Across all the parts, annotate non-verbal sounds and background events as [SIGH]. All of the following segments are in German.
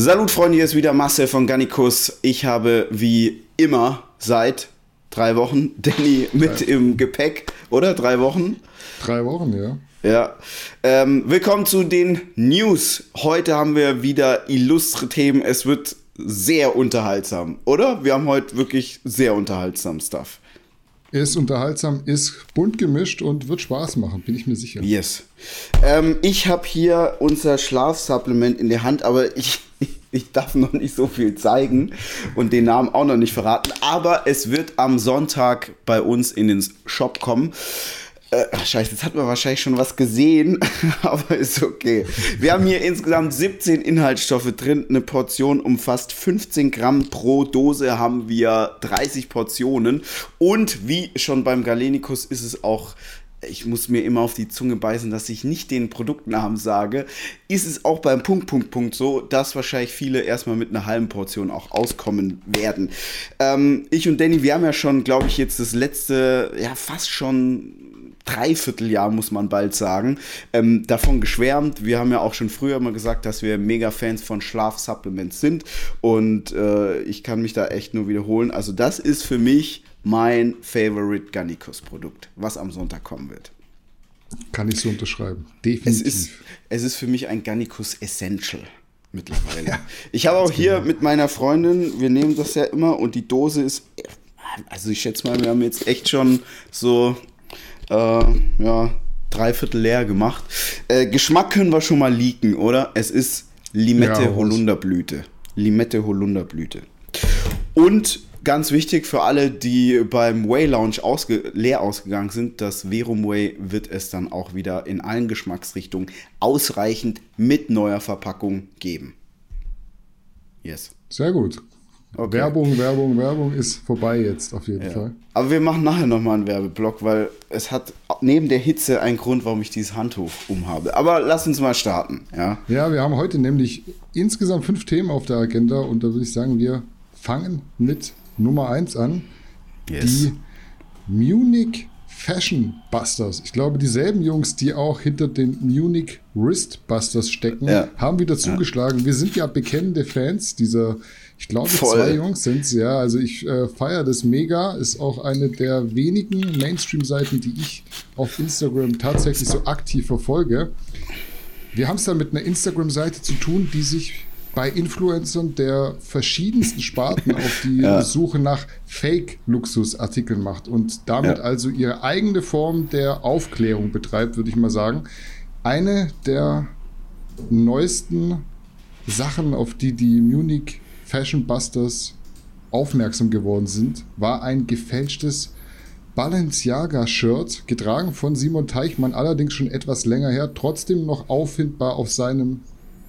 Salut Freunde, hier ist wieder Marcel von Gannikus. Ich habe wie immer seit drei Wochen [LAUGHS] Danny mit drei. im Gepäck, oder? Drei Wochen? Drei Wochen, ja. Ja. Ähm, willkommen zu den News. Heute haben wir wieder illustre Themen. Es wird sehr unterhaltsam, oder? Wir haben heute wirklich sehr unterhaltsam Stuff. Ist unterhaltsam, ist bunt gemischt und wird Spaß machen, bin ich mir sicher. Yes. Ähm, ich habe hier unser Schlafsupplement in der Hand, aber ich, ich darf noch nicht so viel zeigen und den Namen auch noch nicht verraten. Aber es wird am Sonntag bei uns in den Shop kommen. Äh, scheiße, jetzt hat man wahrscheinlich schon was gesehen, [LAUGHS] aber ist okay. Wir haben hier insgesamt 17 Inhaltsstoffe drin. Eine Portion umfasst 15 Gramm pro Dose, haben wir 30 Portionen. Und wie schon beim Galenikus ist es auch ich muss mir immer auf die Zunge beißen, dass ich nicht den Produktnamen sage, ist es auch beim Punkt, Punkt, Punkt so, dass wahrscheinlich viele erstmal mit einer halben Portion auch auskommen werden. Ähm, ich und Danny, wir haben ja schon, glaube ich, jetzt das letzte, ja, fast schon Dreivierteljahr, muss man bald sagen, ähm, davon geschwärmt. Wir haben ja auch schon früher mal gesagt, dass wir mega Fans von Schlafsupplements sind und äh, ich kann mich da echt nur wiederholen. Also das ist für mich mein Favorite Gannikus Produkt, was am Sonntag kommen wird. Kann ich so unterschreiben. Definitiv. Es ist, es ist für mich ein Gannikus Essential mittlerweile. Ja, ich habe auch hier genau. mit meiner Freundin, wir nehmen das ja immer und die Dose ist, also ich schätze mal, wir haben jetzt echt schon so äh, ja, dreiviertel leer gemacht. Äh, Geschmack können wir schon mal leaken, oder? Es ist Limette ja, Holunderblüte. Limette Holunderblüte. Und ganz wichtig für alle, die beim Way Lounge ausge leer ausgegangen sind, das Verum Way wird es dann auch wieder in allen Geschmacksrichtungen ausreichend mit neuer Verpackung geben. Yes. Sehr gut. Okay. Werbung, Werbung, Werbung ist vorbei jetzt auf jeden ja. Fall. Aber wir machen nachher nochmal einen Werbeblock, weil es hat neben der Hitze einen Grund, warum ich dieses Handtuch umhabe. Aber lass uns mal starten. Ja, ja wir haben heute nämlich insgesamt fünf Themen auf der Agenda und da würde ich sagen, wir fangen mit Nummer eins an. Yes. Die Munich Fashion Busters. Ich glaube, dieselben Jungs, die auch hinter den Munich Wrist Busters stecken, ja. haben wieder zugeschlagen. Ja. Wir sind ja bekennende Fans dieser ich glaube, Voll. zwei Jungs sind es, ja. Also ich äh, feiere das mega. Ist auch eine der wenigen Mainstream-Seiten, die ich auf Instagram tatsächlich so aktiv verfolge. Wir haben es dann mit einer Instagram-Seite zu tun, die sich bei Influencern der verschiedensten Sparten auf die [LAUGHS] ja. Suche nach Fake-Luxusartikeln macht und damit ja. also ihre eigene Form der Aufklärung betreibt, würde ich mal sagen. Eine der neuesten Sachen, auf die die Munich Fashion Busters aufmerksam geworden sind, war ein gefälschtes Balenciaga-Shirt, getragen von Simon Teichmann, allerdings schon etwas länger her, trotzdem noch auffindbar auf seinem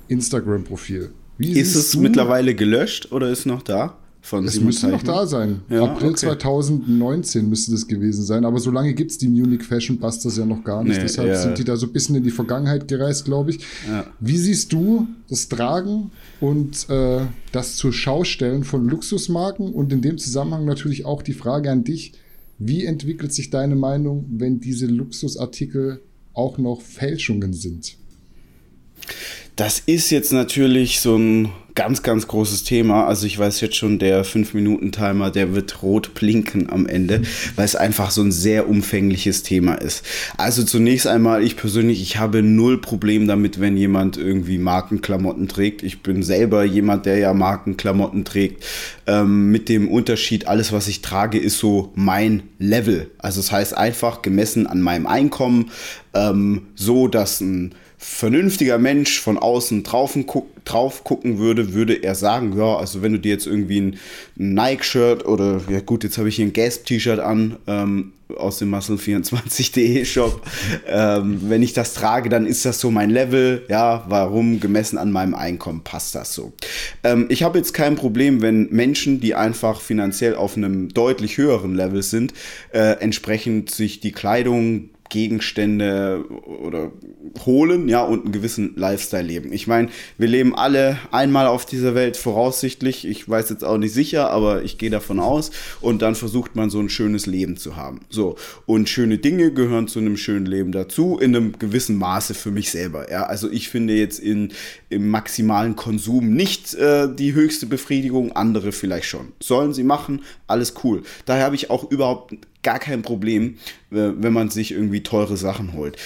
Instagram-Profil. Ist es du? mittlerweile gelöscht oder ist noch da? Von es müsste noch da sein. Ja, April okay. 2019 müsste das gewesen sein. Aber so lange gibt es die Munich Fashion Busters ja noch gar nicht. Nee, Deshalb ja. sind die da so ein bisschen in die Vergangenheit gereist, glaube ich. Ja. Wie siehst du das Tragen und äh, das zur Schaustellen von Luxusmarken? Und in dem Zusammenhang natürlich auch die Frage an dich. Wie entwickelt sich deine Meinung, wenn diese Luxusartikel auch noch Fälschungen sind? Das ist jetzt natürlich so ein ganz, ganz großes Thema. Also ich weiß jetzt schon, der 5-Minuten-Timer, der wird rot blinken am Ende, weil es einfach so ein sehr umfängliches Thema ist. Also zunächst einmal, ich persönlich, ich habe null Problem damit, wenn jemand irgendwie Markenklamotten trägt. Ich bin selber jemand, der ja Markenklamotten trägt. Ähm, mit dem Unterschied, alles, was ich trage, ist so mein Level. Also das heißt einfach gemessen an meinem Einkommen, ähm, so dass ein vernünftiger Mensch von außen drauf, drauf gucken würde, würde er sagen, ja, also wenn du dir jetzt irgendwie ein Nike-Shirt oder, ja gut, jetzt habe ich hier ein Gasp-T-Shirt an ähm, aus dem Muscle24.de Shop, [LAUGHS] ähm, wenn ich das trage, dann ist das so mein Level, ja, warum gemessen an meinem Einkommen passt das so. Ähm, ich habe jetzt kein Problem, wenn Menschen, die einfach finanziell auf einem deutlich höheren Level sind, äh, entsprechend sich die Kleidung Gegenstände oder holen, ja, und einen gewissen Lifestyle leben. Ich meine, wir leben alle einmal auf dieser Welt voraussichtlich. Ich weiß jetzt auch nicht sicher, aber ich gehe davon aus. Und dann versucht man so ein schönes Leben zu haben. So. Und schöne Dinge gehören zu einem schönen Leben dazu, in einem gewissen Maße für mich selber. Ja, also ich finde jetzt in, im maximalen Konsum nicht äh, die höchste Befriedigung, andere vielleicht schon. Sollen sie machen, alles cool. Daher habe ich auch überhaupt gar kein Problem, wenn man sich irgendwie teure Sachen holt.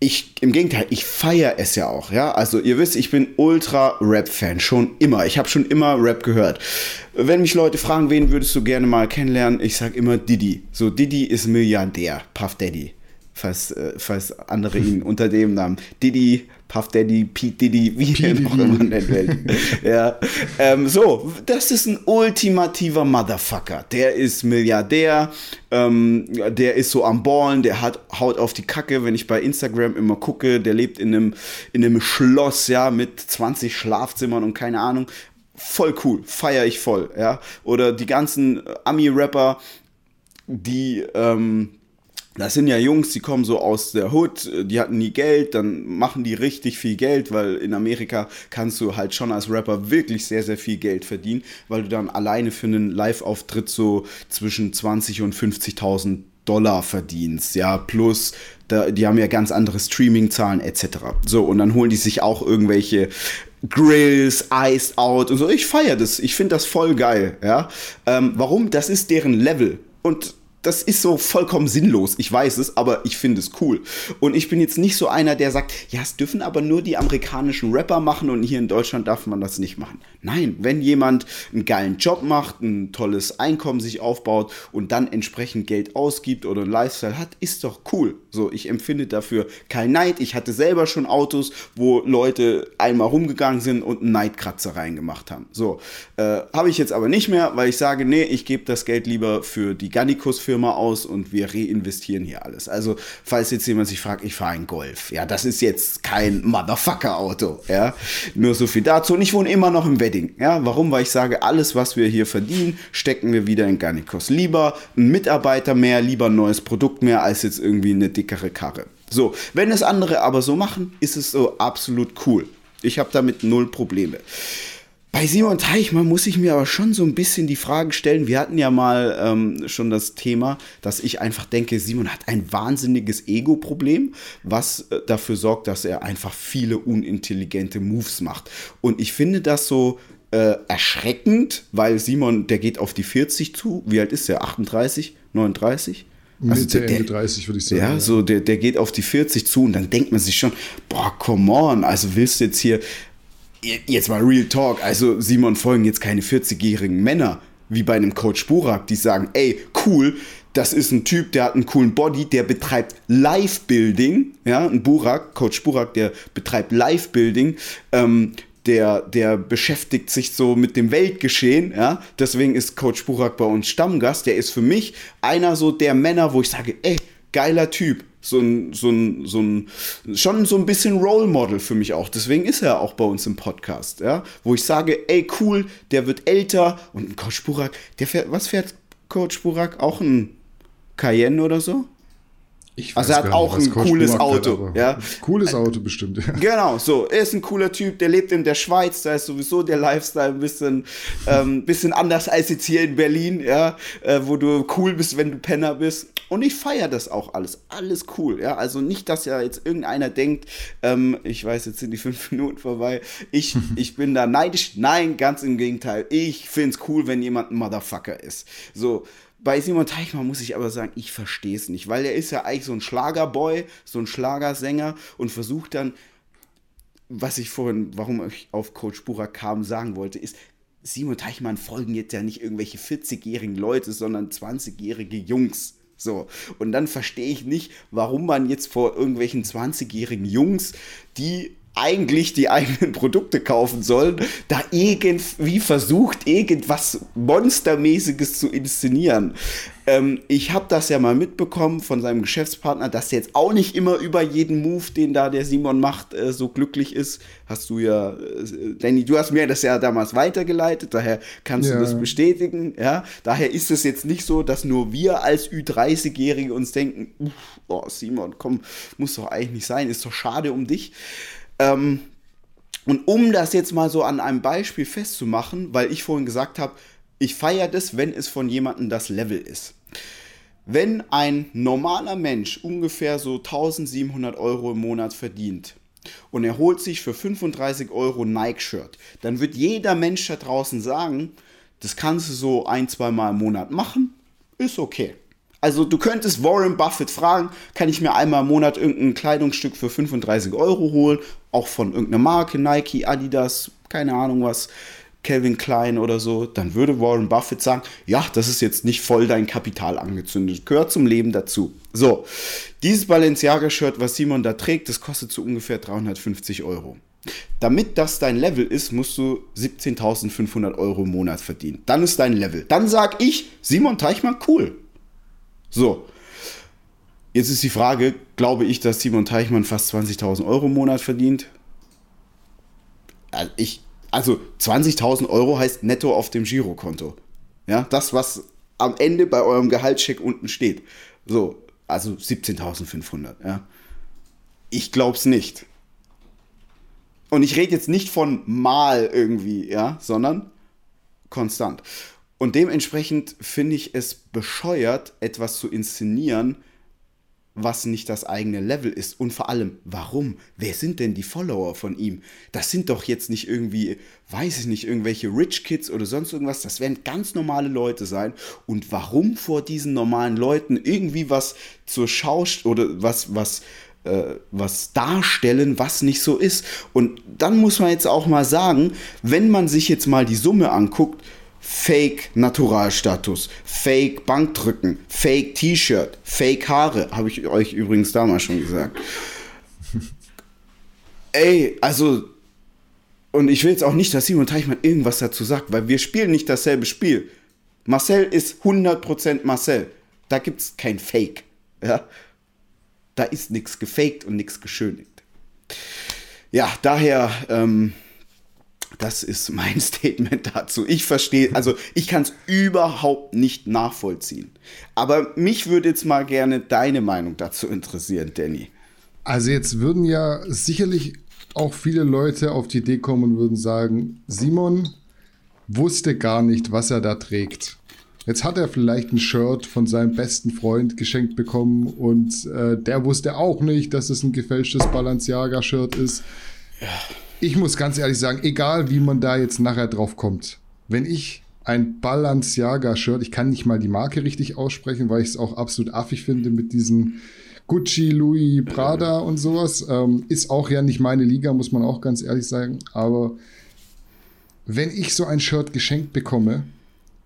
Ich, im Gegenteil, ich feiere es ja auch, ja. Also ihr wisst, ich bin ultra Rap-Fan, schon immer. Ich habe schon immer Rap gehört. Wenn mich Leute fragen, wen würdest du gerne mal kennenlernen, ich sage immer Didi. So, Didi ist Milliardär, Puff Daddy falls, äh, falls andere ihn [LAUGHS] unter dem Namen Diddy, Puff Daddy, Pete Diddy, wie er noch immer nennt. [LAUGHS] ja. Ähm, so, das ist ein ultimativer Motherfucker. Der ist Milliardär, ähm, der ist so am Ballen, der hat haut auf die Kacke, wenn ich bei Instagram immer gucke, der lebt in einem, in einem Schloss, ja, mit 20 Schlafzimmern und keine Ahnung. Voll cool, feier ich voll, ja. Oder die ganzen Ami-Rapper, die, ähm, das sind ja Jungs, die kommen so aus der Hood, die hatten nie Geld, dann machen die richtig viel Geld, weil in Amerika kannst du halt schon als Rapper wirklich sehr, sehr viel Geld verdienen, weil du dann alleine für einen Live-Auftritt so zwischen 20 und 50.000 Dollar verdienst, ja, plus da, die haben ja ganz andere Streaming-Zahlen etc. So, und dann holen die sich auch irgendwelche Grills, Iced Out und so. Ich feiere das, ich finde das voll geil, ja. Ähm, warum? Das ist deren Level. Und das ist so vollkommen sinnlos. Ich weiß es, aber ich finde es cool. Und ich bin jetzt nicht so einer, der sagt, ja, es dürfen aber nur die amerikanischen Rapper machen und hier in Deutschland darf man das nicht machen. Nein, wenn jemand einen geilen Job macht, ein tolles Einkommen sich aufbaut und dann entsprechend Geld ausgibt oder einen Lifestyle hat, ist doch cool. So, ich empfinde dafür kein Neid. Ich hatte selber schon Autos, wo Leute einmal rumgegangen sind und einen Neidkratzer reingemacht haben. So, äh, habe ich jetzt aber nicht mehr, weil ich sage, nee, ich gebe das Geld lieber für die Gannikus für Firma aus und wir reinvestieren hier alles. Also, falls jetzt jemand sich fragt, ich fahre einen Golf. Ja, das ist jetzt kein Motherfucker-Auto. Ja, nur so viel dazu. Und ich wohne immer noch im Wedding. Ja, warum? Weil ich sage, alles, was wir hier verdienen, stecken wir wieder in Garnikos. Lieber ein Mitarbeiter mehr, lieber ein neues Produkt mehr, als jetzt irgendwie eine dickere Karre. So, wenn es andere aber so machen, ist es so absolut cool. Ich habe damit null Probleme. Bei Simon Teichmann muss ich mir aber schon so ein bisschen die Frage stellen. Wir hatten ja mal ähm, schon das Thema, dass ich einfach denke, Simon hat ein wahnsinniges Ego-Problem, was äh, dafür sorgt, dass er einfach viele unintelligente Moves macht. Und ich finde das so äh, erschreckend, weil Simon, der geht auf die 40 zu. Wie alt ist er? 38, 39? Also Mitte, der, Ende 30 würde ich sagen. Ja, ja, so der, der geht auf die 40 zu und dann denkt man sich schon, boah, come on, also willst du jetzt hier jetzt mal Real Talk, also Simon folgen jetzt keine 40-jährigen Männer wie bei einem Coach Burak, die sagen, ey, cool, das ist ein Typ, der hat einen coolen Body, der betreibt Live-Building, ja, ein Burak, Coach Burak, der betreibt Live-Building, ähm, der, der beschäftigt sich so mit dem Weltgeschehen, ja, deswegen ist Coach Burak bei uns Stammgast, der ist für mich einer so der Männer, wo ich sage, ey, geiler Typ, so ein, so ein, so ein, schon so ein bisschen Role Model für mich auch. Deswegen ist er auch bei uns im Podcast, ja, wo ich sage, ey, cool, der wird älter und Coach Burak, der fährt, was fährt Coach Burak? Auch ein Cayenne oder so? Ich also er hat auch ein cooles Auto. Hat, ja. Cooles Auto bestimmt. Ja. Genau, so. Er ist ein cooler Typ, der lebt in der Schweiz, da ist sowieso der Lifestyle ein bisschen, ähm, bisschen anders als jetzt hier in Berlin, ja, äh, wo du cool bist, wenn du Penner bist. Und ich feiere das auch alles. Alles cool, ja. Also nicht, dass ja jetzt irgendeiner denkt, ähm, ich weiß, jetzt sind die fünf [LAUGHS] Minuten vorbei, ich, [LAUGHS] ich bin da neidisch. Nein, ganz im Gegenteil. Ich finde es cool, wenn jemand ein Motherfucker ist. So, bei Simon Teichmann muss ich aber sagen, ich verstehe es nicht, weil er ist ja eigentlich so ein Schlagerboy, so ein Schlagersänger und versucht dann, was ich vorhin, warum ich auf Coach Burak kam, sagen wollte, ist, Simon Teichmann folgen jetzt ja nicht irgendwelche 40-jährigen Leute, sondern 20-jährige Jungs. So, und dann verstehe ich nicht, warum man jetzt vor irgendwelchen 20-jährigen Jungs, die eigentlich die eigenen Produkte kaufen sollen, da irgendwie versucht, irgendwas Monstermäßiges zu inszenieren. Ähm, ich habe das ja mal mitbekommen von seinem Geschäftspartner, dass er jetzt auch nicht immer über jeden Move, den da der Simon macht, äh, so glücklich ist. Hast du ja, äh, Danny, du hast mir das ja damals weitergeleitet, daher kannst ja. du das bestätigen. Ja? Daher ist es jetzt nicht so, dass nur wir als Ü30-Jährige uns denken, oh Simon, komm, muss doch eigentlich nicht sein, ist doch schade um dich. Ähm, und um das jetzt mal so an einem Beispiel festzumachen, weil ich vorhin gesagt habe, ich feiere das, wenn es von jemandem das Level ist. Wenn ein normaler Mensch ungefähr so 1700 Euro im Monat verdient und er holt sich für 35 Euro Nike-Shirt, dann wird jeder Mensch da draußen sagen, das kannst du so ein, zwei Mal im Monat machen, ist okay. Also du könntest Warren Buffett fragen, kann ich mir einmal im Monat irgendein Kleidungsstück für 35 Euro holen, auch von irgendeiner Marke, Nike, Adidas, keine Ahnung was, Calvin Klein oder so, dann würde Warren Buffett sagen, ja, das ist jetzt nicht voll dein Kapital angezündet, gehört zum Leben dazu. So, dieses Balenciaga-Shirt, was Simon da trägt, das kostet so ungefähr 350 Euro. Damit das dein Level ist, musst du 17.500 Euro im Monat verdienen. Dann ist dein Level. Dann sag ich, Simon Teichmann, cool, so. Jetzt ist die Frage, glaube ich, dass Simon Teichmann fast 20.000 Euro im Monat verdient? Also, ich, also 20.000 Euro heißt netto auf dem Girokonto. Ja, das, was am Ende bei eurem Gehaltscheck unten steht. So, also 17.500, ja. Ich es nicht. Und ich rede jetzt nicht von mal irgendwie, ja, sondern konstant. Und dementsprechend finde ich es bescheuert, etwas zu inszenieren, was nicht das eigene Level ist. Und vor allem, warum? Wer sind denn die Follower von ihm? Das sind doch jetzt nicht irgendwie, weiß ich nicht, irgendwelche Rich Kids oder sonst irgendwas. Das werden ganz normale Leute sein. Und warum vor diesen normalen Leuten irgendwie was zur Schau oder was, was, äh, was darstellen, was nicht so ist? Und dann muss man jetzt auch mal sagen, wenn man sich jetzt mal die Summe anguckt, Fake Naturalstatus, Fake Bankdrücken, Fake T-Shirt, Fake Haare, habe ich euch übrigens damals schon gesagt. [LAUGHS] Ey, also und ich will jetzt auch nicht, dass Simon Teichmann irgendwas dazu sagt, weil wir spielen nicht dasselbe Spiel. Marcel ist 100% Marcel. Da gibt es kein Fake. Ja? Da ist nichts gefaked und nichts geschönigt. Ja, daher ähm, das ist mein [LAUGHS] Statement dazu. Ich verstehe, also ich kann es überhaupt nicht nachvollziehen. Aber mich würde jetzt mal gerne deine Meinung dazu interessieren, Danny. Also jetzt würden ja sicherlich auch viele Leute auf die Idee kommen und würden sagen, Simon wusste gar nicht, was er da trägt. Jetzt hat er vielleicht ein Shirt von seinem besten Freund geschenkt bekommen und äh, der wusste auch nicht, dass es ein gefälschtes Balenciaga-Shirt ist. Ja ich muss ganz ehrlich sagen, egal wie man da jetzt nachher drauf kommt, wenn ich ein Balenciaga-Shirt, ich kann nicht mal die Marke richtig aussprechen, weil ich es auch absolut affig finde mit diesen Gucci, Louis, Prada und sowas. Ähm, ist auch ja nicht meine Liga, muss man auch ganz ehrlich sagen. Aber wenn ich so ein Shirt geschenkt bekomme,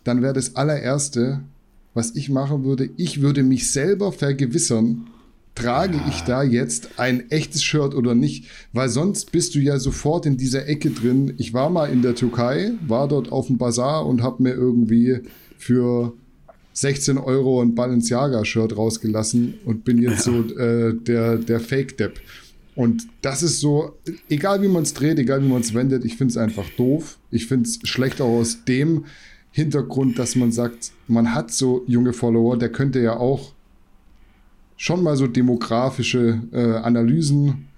dann wäre das allererste, was ich machen würde, ich würde mich selber vergewissern, trage ich da jetzt ein echtes Shirt oder nicht? Weil sonst bist du ja sofort in dieser Ecke drin. Ich war mal in der Türkei, war dort auf dem Bazar und habe mir irgendwie für 16 Euro ein Balenciaga-Shirt rausgelassen und bin jetzt ja. so äh, der, der Fake-Depp. Und das ist so, egal wie man es dreht, egal wie man es wendet, ich finde es einfach doof. Ich finde es schlecht auch aus dem Hintergrund, dass man sagt, man hat so junge Follower, der könnte ja auch schon mal so demografische äh, Analysen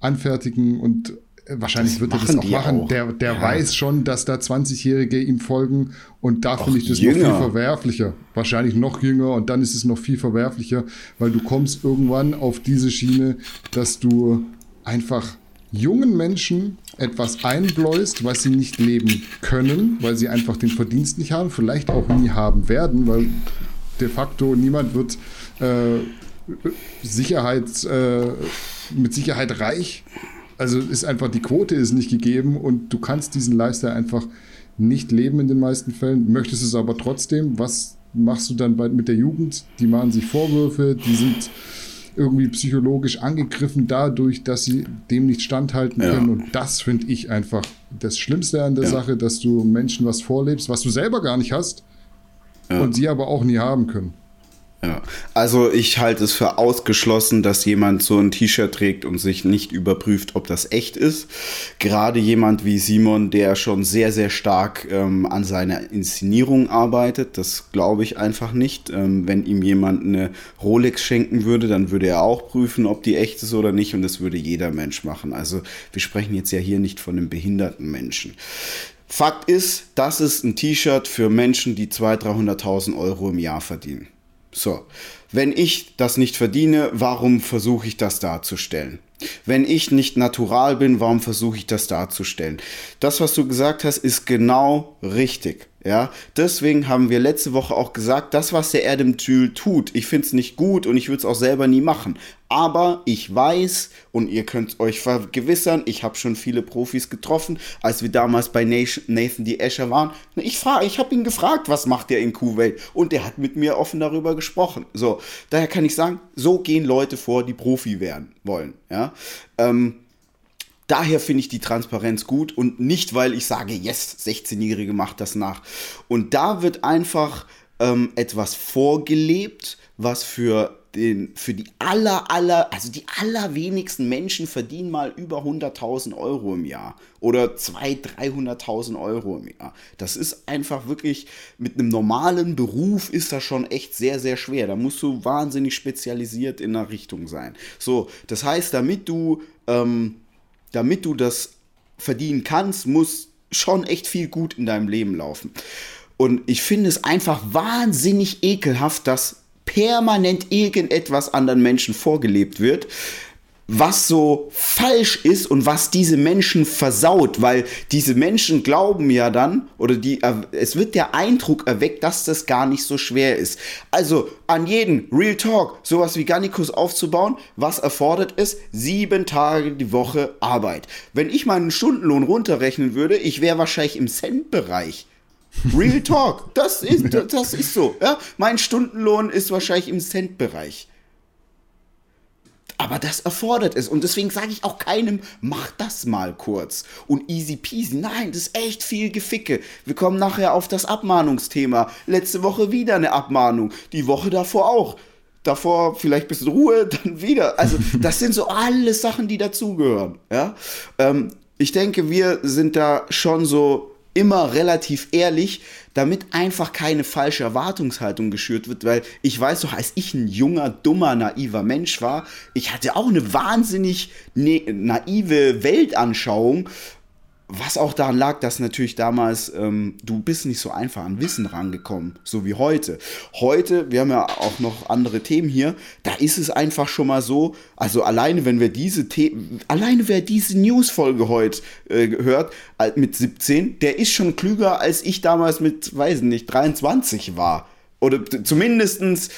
anfertigen und äh, wahrscheinlich das wird er das auch machen. Auch. Der, der ja. weiß schon, dass da 20-Jährige ihm folgen und da finde ich das jünger. noch viel verwerflicher. Wahrscheinlich noch jünger und dann ist es noch viel verwerflicher, weil du kommst irgendwann auf diese Schiene, dass du einfach jungen Menschen etwas einbläust, was sie nicht leben können, weil sie einfach den Verdienst nicht haben, vielleicht auch nie haben werden, weil de facto niemand wird äh, Sicherheit, äh, mit Sicherheit reich. Also ist einfach die Quote ist nicht gegeben und du kannst diesen Lifestyle einfach nicht leben in den meisten Fällen. Möchtest es aber trotzdem. Was machst du dann bei, mit der Jugend? Die machen sich Vorwürfe, die sind irgendwie psychologisch angegriffen dadurch, dass sie dem nicht standhalten ja. können. Und das finde ich einfach das Schlimmste an der ja. Sache, dass du Menschen was vorlebst, was du selber gar nicht hast ja. und sie aber auch nie haben können. Ja, also ich halte es für ausgeschlossen, dass jemand so ein T-Shirt trägt und sich nicht überprüft, ob das echt ist. Gerade jemand wie Simon, der schon sehr, sehr stark ähm, an seiner Inszenierung arbeitet, das glaube ich einfach nicht. Ähm, wenn ihm jemand eine Rolex schenken würde, dann würde er auch prüfen, ob die echt ist oder nicht und das würde jeder Mensch machen. Also wir sprechen jetzt ja hier nicht von einem behinderten Menschen. Fakt ist, das ist ein T-Shirt für Menschen, die 200.000, 300.000 Euro im Jahr verdienen. So, wenn ich das nicht verdiene, warum versuche ich das darzustellen? Wenn ich nicht natural bin, warum versuche ich das darzustellen? Das, was du gesagt hast, ist genau richtig. Ja, deswegen haben wir letzte Woche auch gesagt, das, was der Adam Thül tut, ich finde es nicht gut und ich würde es auch selber nie machen. Aber ich weiß und ihr könnt euch vergewissern, ich habe schon viele Profis getroffen, als wir damals bei Nathan D. Escher waren. Ich, ich habe ihn gefragt, was macht er in Kuwait? Und er hat mit mir offen darüber gesprochen. So, daher kann ich sagen, so gehen Leute vor, die Profi werden wollen. Ja, ähm, Daher finde ich die Transparenz gut und nicht, weil ich sage, yes, 16-Jährige macht das nach. Und da wird einfach ähm, etwas vorgelebt, was für den, für die aller, aller, also die allerwenigsten Menschen verdienen mal über 100.000 Euro im Jahr oder 200.000, 300.000 Euro im Jahr. Das ist einfach wirklich, mit einem normalen Beruf ist das schon echt sehr, sehr schwer. Da musst du wahnsinnig spezialisiert in der Richtung sein. So, das heißt, damit du ähm, damit du das verdienen kannst, muss schon echt viel gut in deinem Leben laufen. Und ich finde es einfach wahnsinnig ekelhaft, dass permanent irgendetwas anderen Menschen vorgelebt wird, was so falsch ist und was diese Menschen versaut, weil diese Menschen glauben ja dann, oder die, es wird der Eindruck erweckt, dass das gar nicht so schwer ist. Also an jeden Real Talk, sowas wie Garnicus aufzubauen, was erfordert es? Sieben Tage die Woche Arbeit. Wenn ich meinen Stundenlohn runterrechnen würde, ich wäre wahrscheinlich im Cent-Bereich. Real Talk, das ist, [LAUGHS] das ist so. Ja? Mein Stundenlohn ist wahrscheinlich im Cent-Bereich. Aber das erfordert es. Und deswegen sage ich auch keinem, mach das mal kurz. Und easy peasy. Nein, das ist echt viel Geficke. Wir kommen nachher auf das Abmahnungsthema. Letzte Woche wieder eine Abmahnung. Die Woche davor auch. Davor vielleicht ein bisschen Ruhe, [LAUGHS] dann wieder. Also, das sind so alles Sachen, die dazugehören. Ja? Ähm, ich denke, wir sind da schon so immer relativ ehrlich, damit einfach keine falsche Erwartungshaltung geschürt wird, weil ich weiß doch, als ich ein junger, dummer, naiver Mensch war, ich hatte auch eine wahnsinnig ne naive Weltanschauung was auch daran lag, dass natürlich damals ähm, du bist nicht so einfach an Wissen rangekommen, so wie heute. Heute, wir haben ja auch noch andere Themen hier, da ist es einfach schon mal so, also alleine wenn wir diese Themen, alleine wer diese Newsfolge heute äh, hört, mit 17, der ist schon klüger als ich damals mit, weiß nicht, 23 war. Oder zumindestens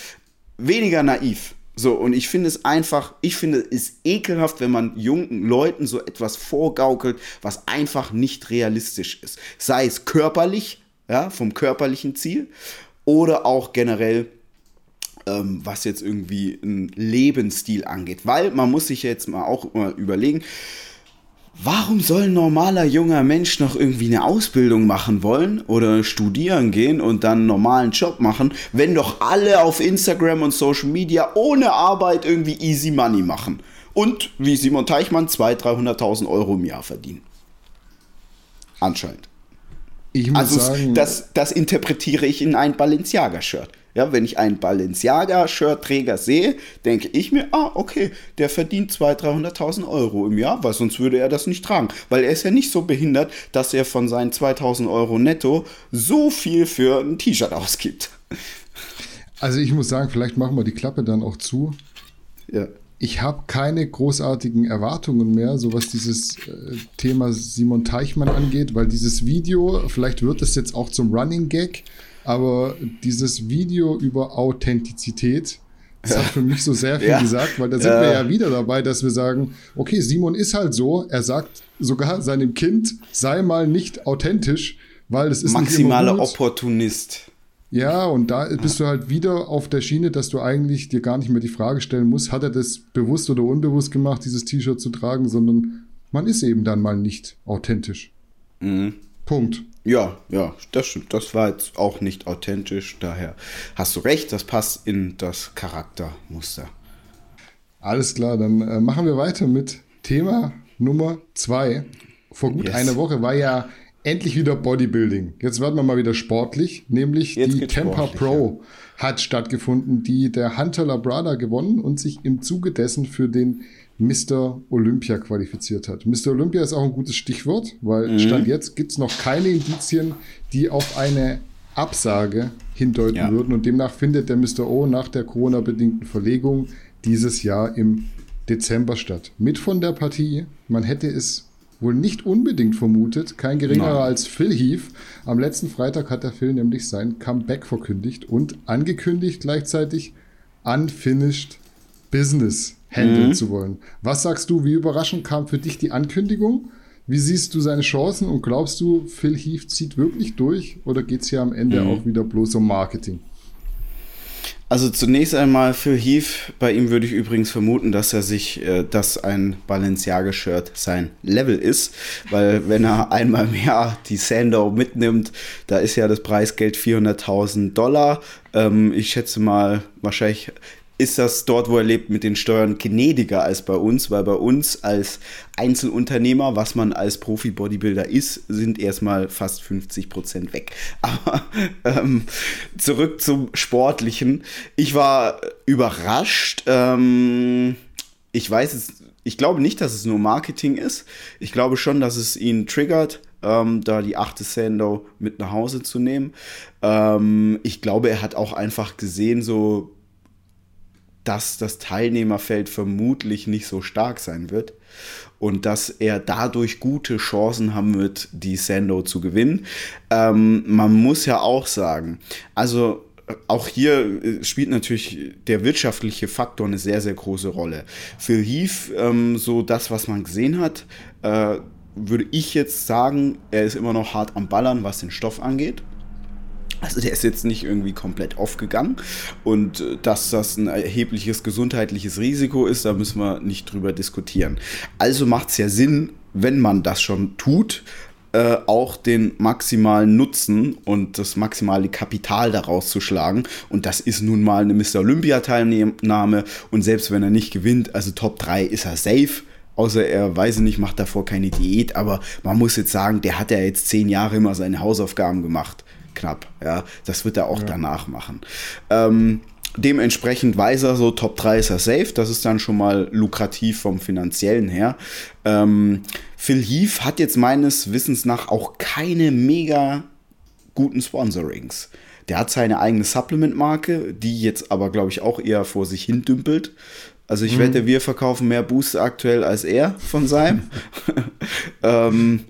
weniger naiv. So, und ich finde es einfach, ich finde es ekelhaft, wenn man jungen Leuten so etwas vorgaukelt, was einfach nicht realistisch ist. Sei es körperlich, ja, vom körperlichen Ziel, oder auch generell, ähm, was jetzt irgendwie einen Lebensstil angeht. Weil man muss sich jetzt mal auch mal überlegen, Warum soll ein normaler junger Mensch noch irgendwie eine Ausbildung machen wollen oder studieren gehen und dann einen normalen Job machen, wenn doch alle auf Instagram und Social Media ohne Arbeit irgendwie easy money machen und wie Simon Teichmann 200.000, 300.000 Euro im Jahr verdienen? Anscheinend. Ich muss also sagen, das, das interpretiere ich in ein Balenciaga-Shirt. Ja, wenn ich einen Balenciaga-Shirtträger sehe, denke ich mir, ah, okay, der verdient 200.000, 300.000 Euro im Jahr, weil sonst würde er das nicht tragen. Weil er ist ja nicht so behindert, dass er von seinen 2.000 Euro netto so viel für ein T-Shirt ausgibt. Also ich muss sagen, vielleicht machen wir die Klappe dann auch zu. Ja. Ich habe keine großartigen Erwartungen mehr, so was dieses äh, Thema Simon Teichmann angeht, weil dieses Video, vielleicht wird es jetzt auch zum Running Gag, aber dieses Video über Authentizität, das hat für mich so sehr viel [LAUGHS] ja. gesagt, weil da sind ja. wir ja wieder dabei, dass wir sagen, okay, Simon ist halt so, er sagt sogar seinem Kind, sei mal nicht authentisch, weil es ist maximaler Opportunist. Ja, und da bist du halt wieder auf der Schiene, dass du eigentlich dir gar nicht mehr die Frage stellen musst, hat er das bewusst oder unbewusst gemacht, dieses T-Shirt zu tragen, sondern man ist eben dann mal nicht authentisch. Mhm. Punkt. Ja, ja, das stimmt. Das war jetzt auch nicht authentisch. Daher hast du recht, das passt in das Charaktermuster. Alles klar, dann äh, machen wir weiter mit Thema Nummer zwei. Vor gut yes. einer Woche war ja endlich wieder Bodybuilding. Jetzt werden wir mal wieder sportlich, nämlich Jetzt die Tampa Pro ja. hat stattgefunden, die der Hunter Labrada gewonnen und sich im Zuge dessen für den Mr. Olympia qualifiziert hat. Mr. Olympia ist auch ein gutes Stichwort, weil mhm. Stand jetzt gibt es noch keine Indizien, die auf eine Absage hindeuten ja. würden. Und demnach findet der Mr. O nach der Corona-bedingten Verlegung dieses Jahr im Dezember statt. Mit von der Partie, man hätte es wohl nicht unbedingt vermutet, kein geringerer Nein. als Phil Heath. Am letzten Freitag hat der Phil nämlich sein Comeback verkündigt und angekündigt gleichzeitig Unfinished Business handeln mhm. zu wollen. Was sagst du, wie überraschend kam für dich die Ankündigung? Wie siehst du seine Chancen und glaubst du, Phil Heath zieht wirklich durch oder geht es hier am Ende mhm. auch wieder bloß um Marketing? Also zunächst einmal Phil Heath, bei ihm würde ich übrigens vermuten, dass er sich, äh, dass ein Balenciaga-Shirt sein Level ist, weil wenn er einmal mehr die Sandow mitnimmt, da ist ja das Preisgeld 400.000 Dollar. Ähm, ich schätze mal, wahrscheinlich ist das dort, wo er lebt, mit den Steuern gnädiger als bei uns, weil bei uns als Einzelunternehmer, was man als Profi-Bodybuilder ist, sind erstmal fast 50 Prozent weg. [LAUGHS] Aber ähm, zurück zum Sportlichen. Ich war überrascht. Ähm, ich weiß es, ich glaube nicht, dass es nur Marketing ist. Ich glaube schon, dass es ihn triggert. Ähm, da die achte Sandow mit nach Hause zu nehmen. Ähm, ich glaube, er hat auch einfach gesehen, so dass das Teilnehmerfeld vermutlich nicht so stark sein wird und dass er dadurch gute Chancen haben wird, die Sando zu gewinnen. Ähm, man muss ja auch sagen, also auch hier äh, spielt natürlich der wirtschaftliche Faktor eine sehr, sehr große Rolle. Für Heath, ähm, so das, was man gesehen hat, äh, würde ich jetzt sagen, er ist immer noch hart am Ballern, was den Stoff angeht. Also der ist jetzt nicht irgendwie komplett aufgegangen. Und äh, dass das ein erhebliches gesundheitliches Risiko ist, da müssen wir nicht drüber diskutieren. Also macht es ja Sinn, wenn man das schon tut, äh, auch den maximalen Nutzen und das maximale Kapital daraus zu schlagen. Und das ist nun mal eine Mr. Olympia-Teilnahme. Und selbst wenn er nicht gewinnt, also Top 3 ist er safe. Außer er weiß nicht, macht davor keine Diät. Aber man muss jetzt sagen, der hat ja jetzt zehn Jahre immer seine Hausaufgaben gemacht knapp. Ja, das wird er auch ja. danach machen. Ähm, dementsprechend weiß er so, Top 3 ist er safe. Das ist dann schon mal lukrativ vom finanziellen her. Ähm, Phil Heath hat jetzt meines Wissens nach auch keine mega guten Sponsorings. Der hat seine eigene Supplement-Marke, die jetzt aber, glaube ich, auch eher vor sich hin dümpelt. Also ich mhm. wette, wir verkaufen mehr Booster aktuell als er von seinem. [LAUGHS] ähm,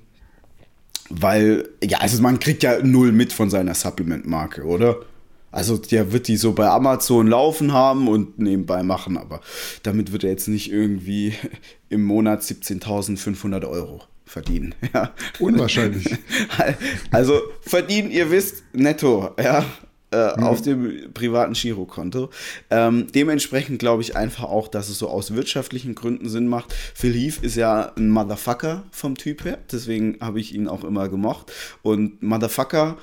weil, ja, also man kriegt ja null mit von seiner Supplement-Marke, oder? Also der wird die so bei Amazon laufen haben und nebenbei machen, aber damit wird er jetzt nicht irgendwie [LAUGHS] im Monat 17.500 Euro verdienen. [LAUGHS] Ja. Unwahrscheinlich. [LAUGHS] Also verdienen, ihr wisst, netto, ja äh, mhm. auf dem privaten Girokonto. Ähm, dementsprechend glaube ich einfach auch, dass es so aus wirtschaftlichen Gründen Sinn macht. Phil Heath ist ja ein Motherfucker vom Typ her, deswegen habe ich ihn auch immer gemocht. Und Motherfucker,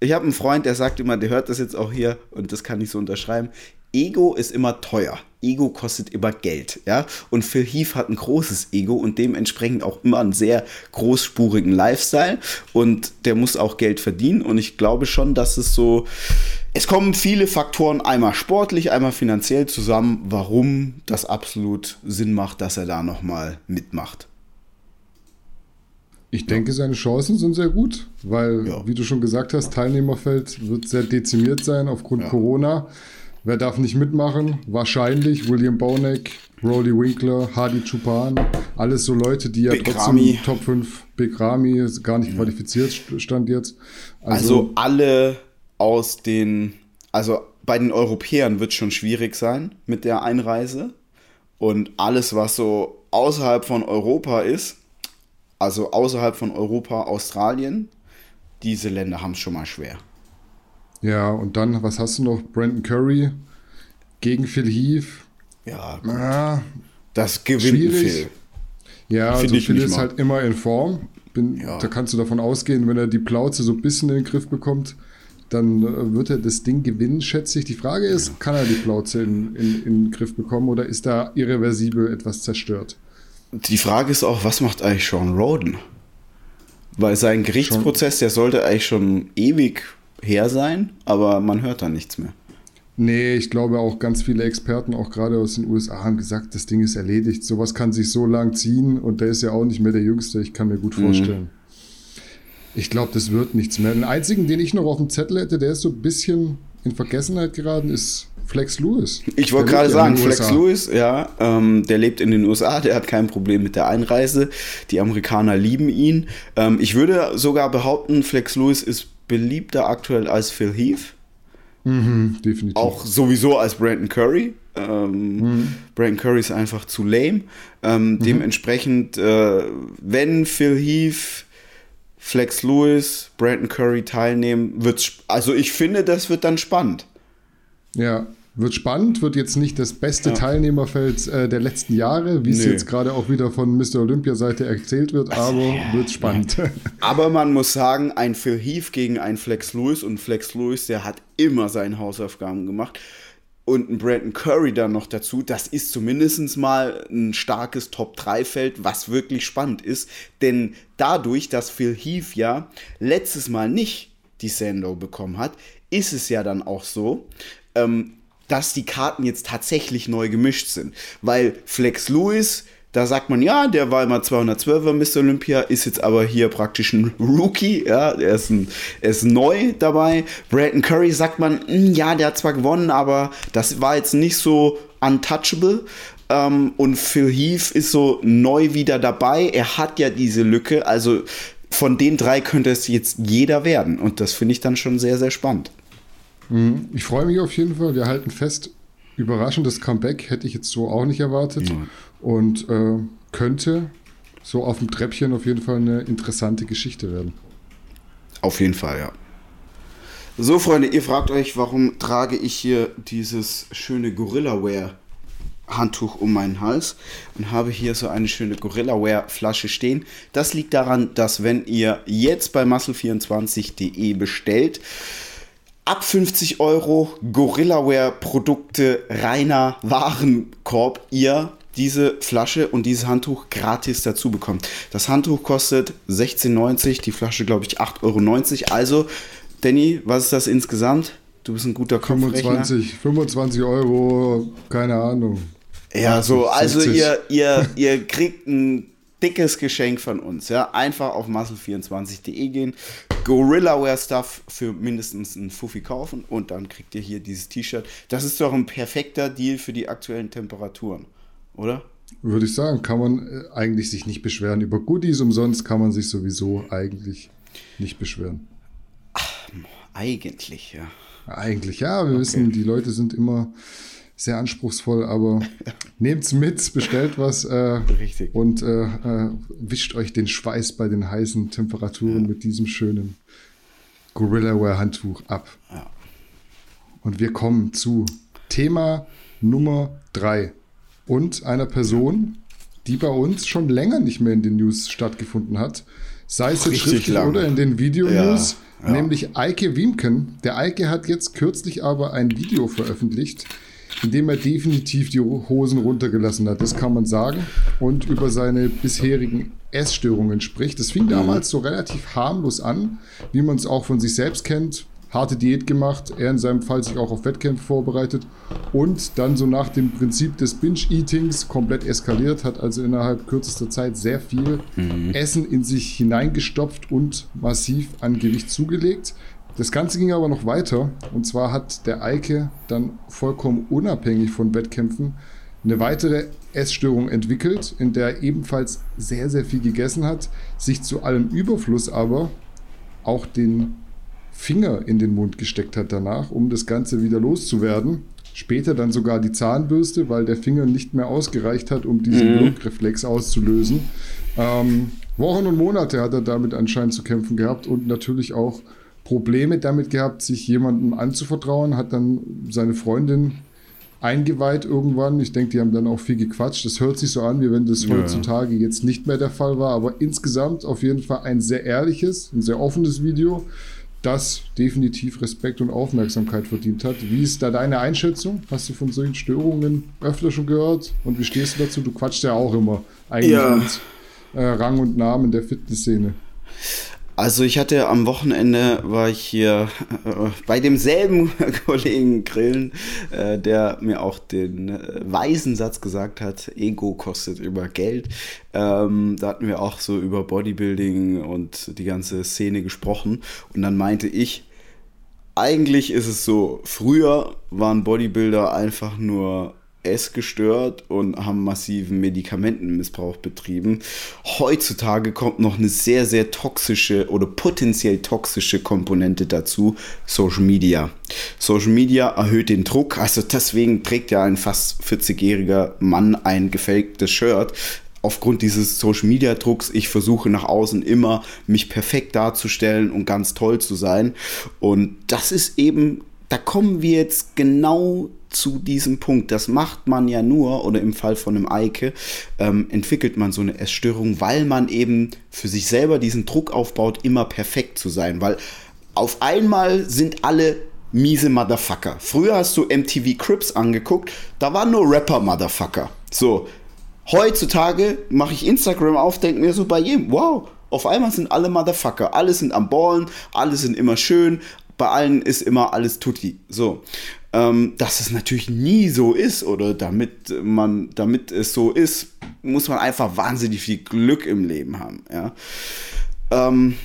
ich habe einen Freund, der sagt immer, der hört das jetzt auch hier und das kann ich so unterschreiben. Ego ist immer teuer. Ego kostet immer Geld, ja. Und Phil Heath hat ein großes Ego und dementsprechend auch immer einen sehr großspurigen Lifestyle und der muss auch Geld verdienen und ich glaube schon, dass es so, es kommen viele Faktoren, einmal sportlich, einmal finanziell zusammen, warum das absolut Sinn macht, dass er da nochmal mitmacht. Ich denke, seine Chancen sind sehr gut, weil, ja. wie du schon gesagt hast, Teilnehmerfeld wird sehr dezimiert sein aufgrund ja. Corona. Wer darf nicht mitmachen? Wahrscheinlich William Bonek, Rolly Winkler, Hardy Chupan, alles so Leute, die ja Big trotzdem Rami. Top 5, Big Rami, gar nicht ja. qualifiziert stand jetzt. Also, also alle aus den, also bei den Europäern wird es schon schwierig sein mit der Einreise. Und alles, was so außerhalb von Europa ist, also außerhalb von Europa, Australien, diese Länder haben es schon mal schwer. Ja, und dann, was hast du noch? Brandon Curry gegen Phil Heath. Ja, ah, das gewinnt schwierig. Phil. Ja, also Phil ist mal. halt immer in Form. Bin, ja. Da kannst du davon ausgehen, wenn er die Plauze so ein bisschen in den Griff bekommt, dann äh, wird er das Ding gewinnen, schätze ich. Die Frage ist, ja. kann er die Plauze in, in, in den Griff bekommen oder ist da irreversibel etwas zerstört? Die Frage ist auch, was macht eigentlich Sean Roden? Weil sein Gerichtsprozess, der sollte eigentlich schon ewig her sein, aber man hört da nichts mehr. Nee, ich glaube auch ganz viele Experten, auch gerade aus den USA, haben gesagt, das Ding ist erledigt. Sowas kann sich so lang ziehen und der ist ja auch nicht mehr der Jüngste. Ich kann mir gut mhm. vorstellen. Mhm. Ich glaube, das wird nichts mehr. Den einzigen, den ich noch auf dem Zettel hätte, der ist so ein bisschen in Vergessenheit geraten, ist Flex Lewis. Ich wollte gerade sagen, Flex Lewis, ja, ähm, der lebt in den USA, der hat kein Problem mit der Einreise. Die Amerikaner lieben ihn. Ähm, ich würde sogar behaupten, Flex Lewis ist beliebter aktuell als Phil Heath. Mhm, definitiv. Auch sowieso als Brandon Curry. Ähm, mhm. Brandon Curry ist einfach zu lame. Ähm, mhm. Dementsprechend, äh, wenn Phil Heath, Flex Lewis, Brandon Curry teilnehmen, wird's. Also ich finde, das wird dann spannend. Ja, wird spannend, wird jetzt nicht das beste ja. Teilnehmerfeld äh, der letzten Jahre, wie es jetzt gerade auch wieder von Mr. Olympia-Seite erzählt wird, aber ja, wird spannend. Aber man muss sagen, ein Phil Heath gegen einen Flex Lewis und Flex Lewis, der hat immer seine Hausaufgaben gemacht. Und ein Brandon Curry dann noch dazu, das ist zumindest mal ein starkes Top-3-Feld, was wirklich spannend ist. Denn dadurch, dass Phil Heath ja letztes Mal nicht die Sando bekommen hat, ist es ja dann auch so, ähm, dass die Karten jetzt tatsächlich neu gemischt sind. Weil Flex Lewis, da sagt man, ja, der war immer 212er Mr. Olympia, ist jetzt aber hier praktisch ein Rookie, ja, er ist, ein, er ist neu dabei. Brandon Curry sagt man, hm, ja, der hat zwar gewonnen, aber das war jetzt nicht so untouchable. Ähm, und Phil Heath ist so neu wieder dabei. Er hat ja diese Lücke, also von den drei könnte es jetzt jeder werden. Und das finde ich dann schon sehr, sehr spannend. Mhm. Ich freue mich auf jeden Fall. Wir halten fest, überraschendes Comeback hätte ich jetzt so auch nicht erwartet. Ja. Und äh, könnte so auf dem Treppchen auf jeden Fall eine interessante Geschichte werden. Auf jeden Fall, ja. So, Freunde, ihr fragt euch, warum trage ich hier dieses schöne Gorilla-Wear Handtuch um meinen Hals und habe hier so eine schöne Gorilla-Wear Flasche stehen. Das liegt daran, dass wenn ihr jetzt bei muscle24.de bestellt, ab 50 Euro Gorillaware Produkte reiner Warenkorb ihr diese Flasche und dieses Handtuch gratis dazu bekommt. Das Handtuch kostet 16,90, die Flasche glaube ich 8,90 Euro. Also, Danny, was ist das insgesamt? Du bist ein guter Kopfrechner. 25, 25 Euro, keine Ahnung. Ja, so, also ihr, ihr, [LAUGHS] ihr kriegt ein dickes Geschenk von uns. Ja, einfach auf muscle24.de gehen, Gorilla Stuff für mindestens einen Fuffi kaufen und dann kriegt ihr hier dieses T-Shirt. Das ist doch ein perfekter Deal für die aktuellen Temperaturen, oder? Würde ich sagen, kann man äh, eigentlich sich nicht beschweren. Über Goodies umsonst kann man sich sowieso eigentlich nicht beschweren. Ach, eigentlich, ja. Eigentlich, ja. Wir okay. wissen, die Leute sind immer sehr anspruchsvoll, aber [LAUGHS] nehmt's mit, bestellt was äh, und äh, äh, wischt euch den Schweiß bei den heißen Temperaturen ja. mit diesem schönen Gorillaware-Handtuch ab. Ja. Und wir kommen zu Thema Nummer drei und einer Person, die bei uns schon länger nicht mehr in den News stattgefunden hat, sei es jetzt schriftlich lange. oder in den Videonews, ja. nämlich Eike Wiemken. Der Eike hat jetzt kürzlich aber ein Video veröffentlicht, indem er definitiv die Hosen runtergelassen hat, das kann man sagen, und über seine bisherigen Essstörungen spricht. Das fing damals so relativ harmlos an, wie man es auch von sich selbst kennt. Harte Diät gemacht, er in seinem Fall sich auch auf Wettkämpfe vorbereitet und dann so nach dem Prinzip des Binge-Eatings komplett eskaliert, hat also innerhalb kürzester Zeit sehr viel mhm. Essen in sich hineingestopft und massiv an Gewicht zugelegt. Das Ganze ging aber noch weiter. Und zwar hat der Eike dann vollkommen unabhängig von Wettkämpfen eine weitere Essstörung entwickelt, in der er ebenfalls sehr, sehr viel gegessen hat, sich zu allem Überfluss aber auch den Finger in den Mund gesteckt hat danach, um das Ganze wieder loszuwerden. Später dann sogar die Zahnbürste, weil der Finger nicht mehr ausgereicht hat, um diesen mhm. auszulösen. Ähm, Wochen und Monate hat er damit anscheinend zu kämpfen gehabt und natürlich auch Probleme damit gehabt, sich jemandem anzuvertrauen, hat dann seine Freundin eingeweiht irgendwann. Ich denke, die haben dann auch viel gequatscht. Das hört sich so an, wie wenn das ja. heutzutage jetzt nicht mehr der Fall war. Aber insgesamt auf jeden Fall ein sehr ehrliches, ein sehr offenes Video, das definitiv Respekt und Aufmerksamkeit verdient hat. Wie ist da deine Einschätzung? Hast du von solchen Störungen öfter schon gehört? Und wie stehst du dazu? Du quatschst ja auch immer eigentlich ja. mit äh, Rang und Namen der Fitnessszene. Also ich hatte am Wochenende, war ich hier äh, bei demselben [LAUGHS] Kollegen grillen, äh, der mir auch den äh, weisen Satz gesagt hat, Ego kostet über Geld. Ähm, da hatten wir auch so über Bodybuilding und die ganze Szene gesprochen. Und dann meinte ich, eigentlich ist es so, früher waren Bodybuilder einfach nur essgestört und haben massiven Medikamentenmissbrauch betrieben. Heutzutage kommt noch eine sehr, sehr toxische oder potenziell toxische Komponente dazu, Social Media. Social Media erhöht den Druck, also deswegen trägt ja ein fast 40-jähriger Mann ein gefaktes Shirt, aufgrund dieses Social Media Drucks, ich versuche nach außen immer mich perfekt darzustellen und ganz toll zu sein. Und das ist eben, da kommen wir jetzt genau zu diesem Punkt. Das macht man ja nur, oder im Fall von einem Eike, ähm, entwickelt man so eine Essstörung, weil man eben für sich selber diesen Druck aufbaut, immer perfekt zu sein. Weil auf einmal sind alle miese Motherfucker. Früher hast du MTV Crips angeguckt, da waren nur Rapper-Motherfucker. So, heutzutage mache ich Instagram auf, denke mir so bei jedem, wow, auf einmal sind alle Motherfucker, alle sind am Ballen, alle sind immer schön, bei allen ist immer alles tutti. So ähm, dass es natürlich nie so ist oder damit man, damit es so ist, muss man einfach wahnsinnig viel Glück im Leben haben. Ja. Ähm,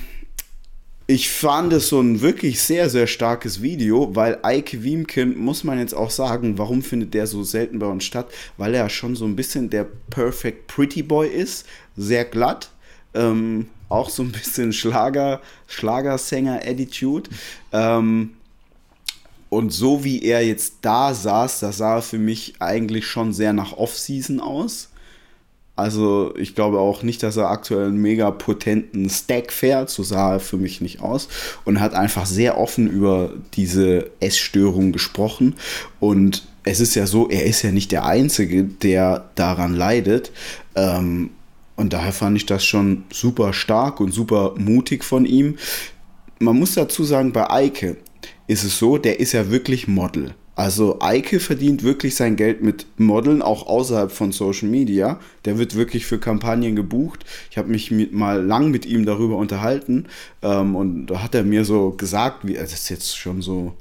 ich fand es so ein wirklich sehr, sehr starkes Video, weil Eike Wiemken, muss man jetzt auch sagen, warum findet der so selten bei uns statt? Weil er schon so ein bisschen der Perfect Pretty Boy ist, sehr glatt, ähm, auch so ein bisschen Schlager, Schlagersänger-Attitude. Ähm, und so wie er jetzt da saß, das sah für mich eigentlich schon sehr nach Off-Season aus. Also ich glaube auch nicht, dass er aktuell einen mega potenten Stack fährt. So sah er für mich nicht aus. Und hat einfach sehr offen über diese Essstörung gesprochen. Und es ist ja so, er ist ja nicht der Einzige, der daran leidet. Ähm, und daher fand ich das schon super stark und super mutig von ihm. Man muss dazu sagen, bei Eike, ist es so, der ist ja wirklich Model. Also Eike verdient wirklich sein Geld mit Modeln, auch außerhalb von Social Media. Der wird wirklich für Kampagnen gebucht. Ich habe mich mit, mal lang mit ihm darüber unterhalten ähm, und da hat er mir so gesagt, wie, das ist jetzt schon so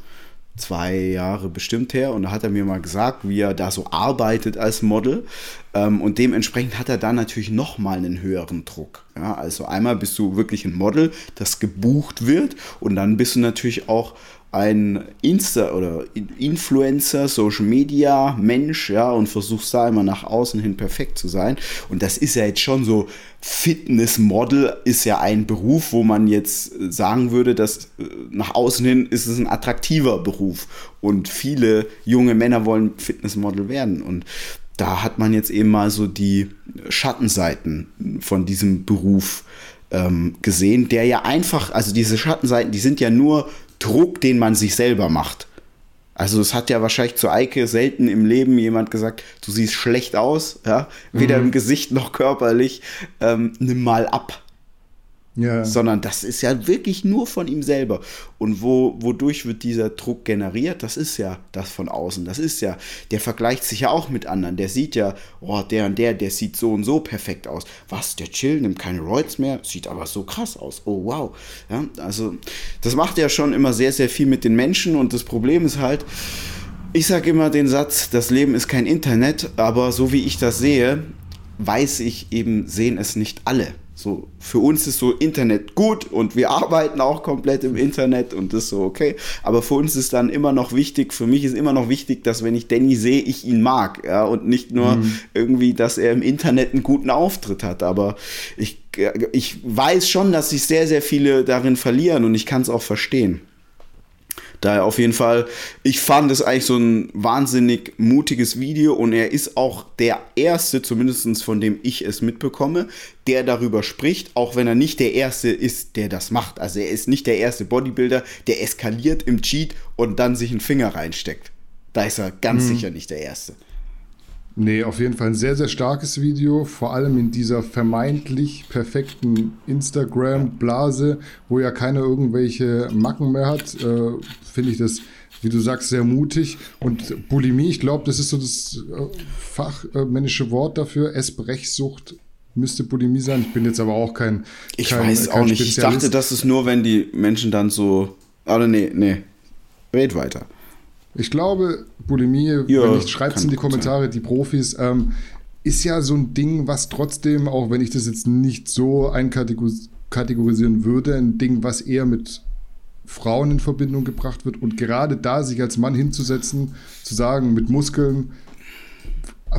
zwei Jahre bestimmt her und da hat er mir mal gesagt, wie er da so arbeitet als Model ähm, und dementsprechend hat er da natürlich nochmal einen höheren Druck. Ja, also einmal bist du wirklich ein Model, das gebucht wird und dann bist du natürlich auch ein Insta- oder Influencer, Social Media Mensch, ja, und versuchst da immer nach außen hin perfekt zu sein. Und das ist ja jetzt schon so, Fitnessmodel ist ja ein Beruf, wo man jetzt sagen würde, dass äh, nach außen hin ist es ein attraktiver Beruf. Und viele junge Männer wollen Fitnessmodel werden. Und da hat man jetzt eben mal so die Schattenseiten von diesem Beruf ähm, gesehen, der ja einfach, also diese Schattenseiten, die sind ja nur Druck, den man sich selber macht. Also es hat ja wahrscheinlich zu Eike selten im Leben jemand gesagt, du siehst schlecht aus, ja, weder mhm. im Gesicht noch körperlich, ähm, nimm mal ab. Ja. Sondern das ist ja wirklich nur von ihm selber. Und wo, wodurch wird dieser Druck generiert? Das ist ja das von außen. Das ist ja, der vergleicht sich ja auch mit anderen. Der sieht ja, oh, der und der, der sieht so und so perfekt aus. Was, der Chill nimmt keine Roids mehr, sieht aber so krass aus. Oh, wow. Ja, also, das macht ja schon immer sehr, sehr viel mit den Menschen. Und das Problem ist halt, ich sage immer den Satz, das Leben ist kein Internet, aber so wie ich das sehe, weiß ich eben, sehen es nicht alle. So, für uns ist so Internet gut und wir [LAUGHS] arbeiten auch komplett im Internet und das ist so okay. Aber für uns ist dann immer noch wichtig, für mich ist immer noch wichtig, dass wenn ich Danny sehe, ich ihn mag, ja, und nicht nur mhm. irgendwie, dass er im Internet einen guten Auftritt hat. Aber ich, ich weiß schon, dass sich sehr, sehr viele darin verlieren und ich kann es auch verstehen. Daher auf jeden Fall, ich fand es eigentlich so ein wahnsinnig mutiges Video und er ist auch der Erste, zumindest von dem ich es mitbekomme, der darüber spricht, auch wenn er nicht der Erste ist, der das macht. Also er ist nicht der erste Bodybuilder, der eskaliert im Cheat und dann sich einen Finger reinsteckt. Da ist er ganz mhm. sicher nicht der Erste. Nee, auf jeden Fall ein sehr, sehr starkes Video, vor allem in dieser vermeintlich perfekten Instagram-Blase, wo ja keiner irgendwelche Macken mehr hat, äh, finde ich das, wie du sagst, sehr mutig. Und Bulimie, ich glaube, das ist so das äh, fachmännische Wort dafür, Essbrechsucht müsste Bulimie sein. Ich bin jetzt aber auch kein. Ich kein, weiß auch nicht. Ich dachte, das ist nur, wenn die Menschen dann so. Aber nee, nee. Red weiter. Ich glaube, Bulimie, ja, wenn ich schreibt es in die Kommentare, sein. die Profis, ähm, ist ja so ein Ding, was trotzdem, auch wenn ich das jetzt nicht so einkategorisieren würde, ein Ding, was eher mit Frauen in Verbindung gebracht wird. Und gerade da sich als Mann hinzusetzen, zu sagen, mit Muskeln,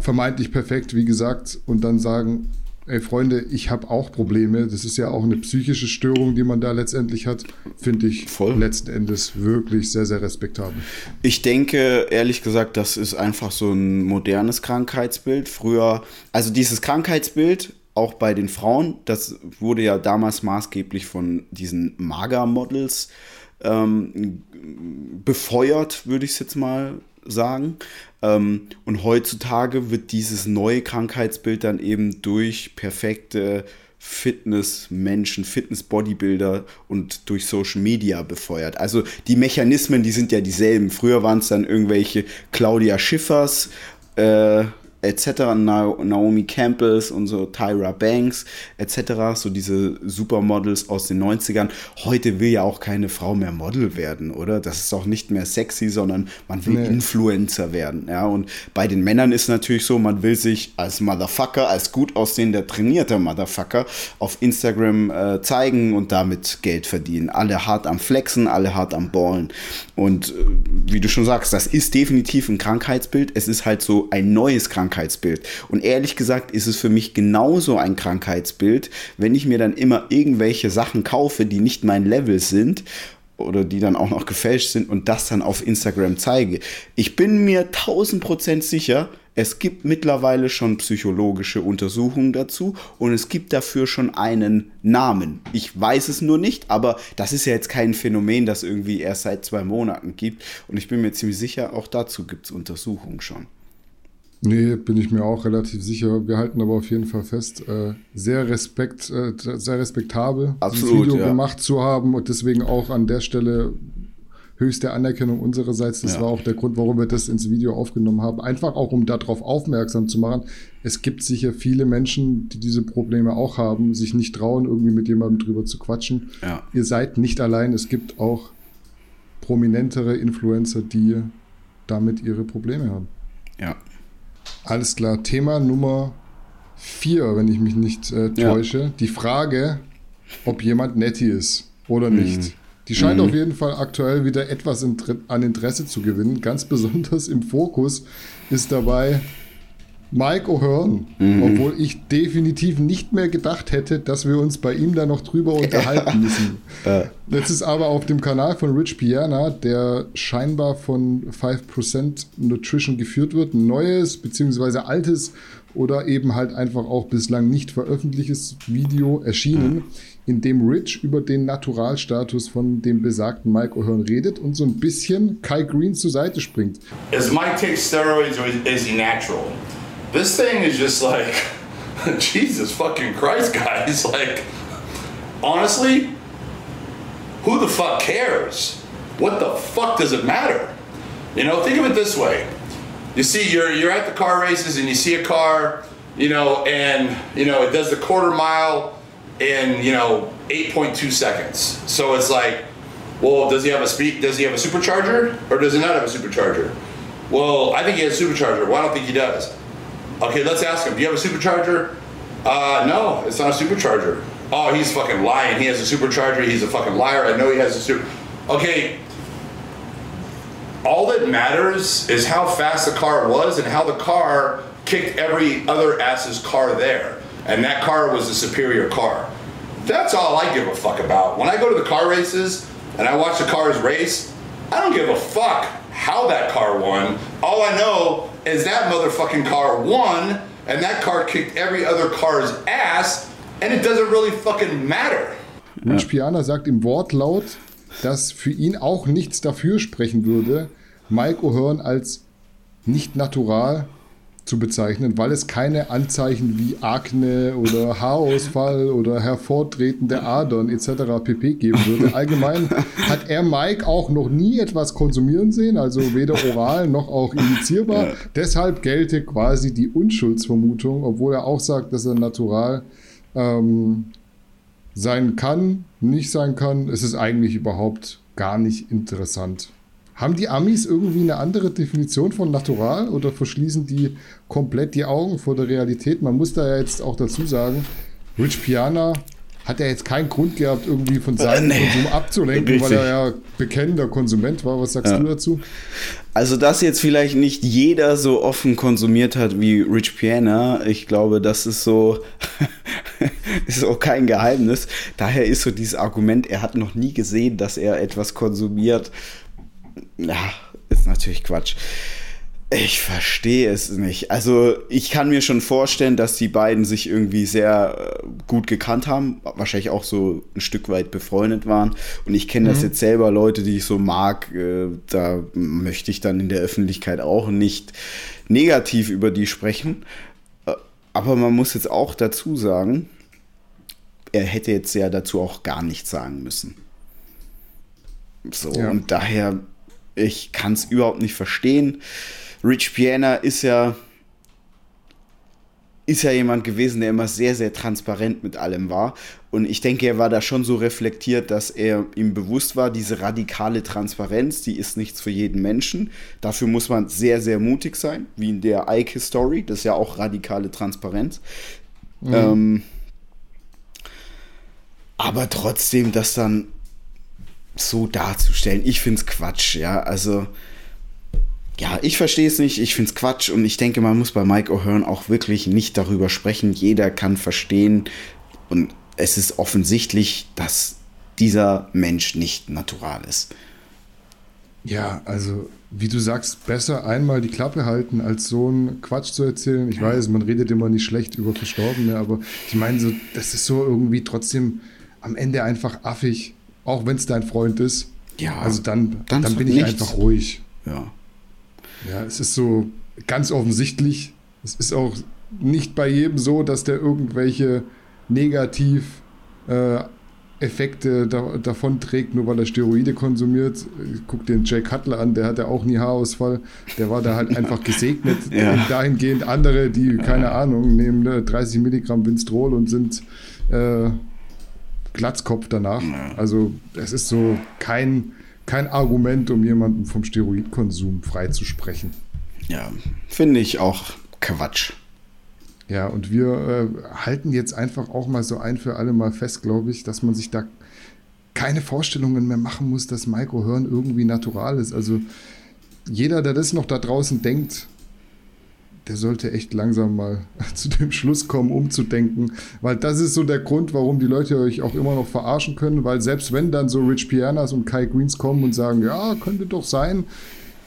vermeintlich perfekt, wie gesagt, und dann sagen, ey Freunde, ich habe auch Probleme. Das ist ja auch eine psychische Störung, die man da letztendlich hat, finde ich Voll. letzten Endes wirklich sehr, sehr respektabel. Ich denke, ehrlich gesagt, das ist einfach so ein modernes Krankheitsbild. Früher, also dieses Krankheitsbild, auch bei den Frauen, das wurde ja damals maßgeblich von diesen Mager-Models ähm, befeuert, würde ich es jetzt mal sagen. Ähm, und heutzutage wird dieses neue Krankheitsbild dann eben durch perfekte Fitness-Menschen, Fitness-Bodybuilder und durch Social Media befeuert. Also die Mechanismen, die sind ja dieselben. Früher waren es dann irgendwelche Claudia Schiffers, äh, etc., Naomi Campbells und so Tyra Banks etc., so diese Supermodels aus den 90ern. Heute will ja auch keine Frau mehr Model werden, oder? Das ist auch nicht mehr sexy, sondern man will nee. Influencer werden, ja. Und bei den Männern ist natürlich so, man will sich als Motherfucker, als gut aussehender, trainierter Motherfucker auf Instagram äh, zeigen und damit Geld verdienen. Alle hart am Flexen, alle hart am Ballen. Und äh, wie du schon sagst, das ist definitiv ein Krankheitsbild. Es ist halt so ein neues Krankheitsbild Krankheitsbild. Und ehrlich gesagt ist es für mich genauso ein Krankheitsbild, wenn ich mir dann immer irgendwelche Sachen kaufe, die nicht mein Level sind oder die dann auch noch gefälscht sind und das dann auf Instagram zeige. Ich bin mir 1000% sicher, es gibt mittlerweile schon psychologische Untersuchungen dazu und es gibt dafür schon einen Namen. Ich weiß es nur nicht, aber das ist ja jetzt kein Phänomen, das irgendwie erst seit zwei Monaten gibt. Und ich bin mir ziemlich sicher, auch dazu gibt es Untersuchungen schon. Nee, bin ich mir auch relativ sicher. Wir halten aber auf jeden Fall fest, äh, sehr respekt, äh, sehr respektabel, Absolut, dieses Video ja. gemacht zu haben und deswegen auch an der Stelle höchste Anerkennung unsererseits. Das ja. war auch der Grund, warum wir das ins Video aufgenommen haben. Einfach auch, um darauf aufmerksam zu machen. Es gibt sicher viele Menschen, die diese Probleme auch haben, sich nicht trauen, irgendwie mit jemandem drüber zu quatschen. Ja. Ihr seid nicht allein. Es gibt auch prominentere Influencer, die damit ihre Probleme haben. Ja. Alles klar. Thema Nummer vier, wenn ich mich nicht äh, täusche. Ja. Die Frage, ob jemand netti ist oder nicht. Mhm. Die scheint mhm. auf jeden Fall aktuell wieder etwas an Interesse zu gewinnen. Ganz besonders im Fokus ist dabei Mike O'Hearn, mhm. obwohl ich definitiv nicht mehr gedacht hätte, dass wir uns bei ihm da noch drüber [LAUGHS] unterhalten müssen. Jetzt ist aber auf dem Kanal von Rich Piana, der scheinbar von 5% Nutrition geführt wird, ein neues bzw. altes oder eben halt einfach auch bislang nicht veröffentlichtes Video erschienen, in dem Rich über den Naturalstatus von dem besagten Mike O'Hearn redet und so ein bisschen Kai Green zur Seite springt. Is Mike take steroids or is he natural? This thing is just like, [LAUGHS] Jesus fucking Christ, guys. [LAUGHS] Like, honestly, who the fuck cares? What the fuck does it matter? You know, think of it this way. You see, you're you're at the car races and you see a car, you know, and you know it does the quarter mile in you know 8.2 seconds. So it's like, well, does he have a speed? Does he have a supercharger or does he not have a supercharger? Well, I think he has a supercharger. Well, I don't think he does. Okay, let's ask him. Do you have a supercharger? Uh, no, it's not a supercharger. Oh, he's fucking lying. He has a supercharger. He's a fucking liar. I know he has a super. Okay. All that matters is how fast the car was and how the car kicked every other ass's car there. And that car was the superior car. That's all I give a fuck about. When I go to the car races and I watch the cars race, I don't give a fuck how that car won. All I know is that motherfucking car won, and that car kicked every other car's ass, and it doesn't really fucking matter. Rich Piana sagt im Wortlaut, dass für ihn auch nichts dafür sprechen würde, Mike O'Hearn als nicht natural zu bezeichnen, weil es keine Anzeichen wie Akne oder Haarausfall oder hervortretende Adern etc. pp. geben würde. [LAUGHS] Allgemein hat er Mike auch noch nie etwas konsumieren sehen, also weder oral noch auch injizierbar. Ja. Deshalb gelte quasi die Unschuldsvermutung, obwohl er auch sagt, dass er natural ähm, sein kann, nicht sein kann. Es ist eigentlich überhaupt gar nicht interessant. Haben die Amis irgendwie eine andere Definition von natural oder verschließen die komplett die Augen vor der Realität? Man muss da ja jetzt auch dazu sagen, Rich Piana hat ja jetzt keinen Grund gehabt, irgendwie von seinem äh, nee. Konsum abzulenken, Richtig. weil er ja bekennender Konsument war. Was sagst ja. du dazu? Also, dass jetzt vielleicht nicht jeder so offen konsumiert hat wie Rich Piana, ich glaube, das ist so, [LAUGHS] ist auch kein Geheimnis. Daher ist so dieses Argument, er hat noch nie gesehen, dass er etwas konsumiert, ja, ist natürlich Quatsch. Ich verstehe es nicht. Also ich kann mir schon vorstellen, dass die beiden sich irgendwie sehr äh, gut gekannt haben, wahrscheinlich auch so ein Stück weit befreundet waren. Und ich kenne mhm. das jetzt selber, Leute, die ich so mag, äh, da möchte ich dann in der Öffentlichkeit auch nicht negativ über die sprechen. Äh, aber man muss jetzt auch dazu sagen, er hätte jetzt ja dazu auch gar nichts sagen müssen. So, ja. und daher ich kann es überhaupt nicht verstehen. Rich Piana ist ja ist ja jemand gewesen, der immer sehr, sehr transparent mit allem war. Und ich denke, er war da schon so reflektiert, dass er ihm bewusst war, diese radikale Transparenz, die ist nichts für jeden Menschen. Dafür muss man sehr, sehr mutig sein, wie in der Ike-Story. Das ist ja auch radikale Transparenz. Mhm. Ähm, aber trotzdem, dass dann so darzustellen. Ich finde es Quatsch, ja. Also, ja, ich verstehe es nicht. Ich finde es Quatsch und ich denke, man muss bei Mike O'Hearn auch wirklich nicht darüber sprechen. Jeder kann verstehen und es ist offensichtlich, dass dieser Mensch nicht natural ist. Ja, also wie du sagst, besser einmal die Klappe halten, als so einen Quatsch zu erzählen. Ich weiß, man redet immer nicht schlecht über Verstorbene, aber ich meine, so, das ist so irgendwie trotzdem am Ende einfach affig auch wenn es dein Freund ist. Ja. Also dann, dann, dann bin ich nichts. einfach ruhig. Ja. Ja, es ist so ganz offensichtlich. Es ist auch nicht bei jedem so, dass der irgendwelche negativ äh, Effekte da, davon trägt, nur weil er Steroide konsumiert. Guck den Jay Cutler an, der hatte auch nie Haarausfall. Der war da halt einfach gesegnet. ja. Dahingehend andere, die, keine Ahnung, nehmen 30 ne, Milligramm Winstrol und sind äh, Glatzkopf danach. Ja. Also es ist so kein, kein Argument, um jemanden vom Steroidkonsum freizusprechen. Ja, finde ich auch Quatsch. Ja, und wir äh, halten jetzt einfach auch mal so ein für alle Mal fest, glaube ich, dass man sich da keine Vorstellungen mehr machen muss, dass Micro Hören irgendwie natural ist. Also jeder, der das noch da draußen denkt, der sollte echt langsam mal [LAUGHS] zu dem Schluss kommen, umzudenken. Weil das ist so der Grund, warum die Leute euch auch immer noch verarschen können. Weil selbst wenn dann so Rich Pianas und Kai Greens kommen und sagen, ja, könnte doch sein.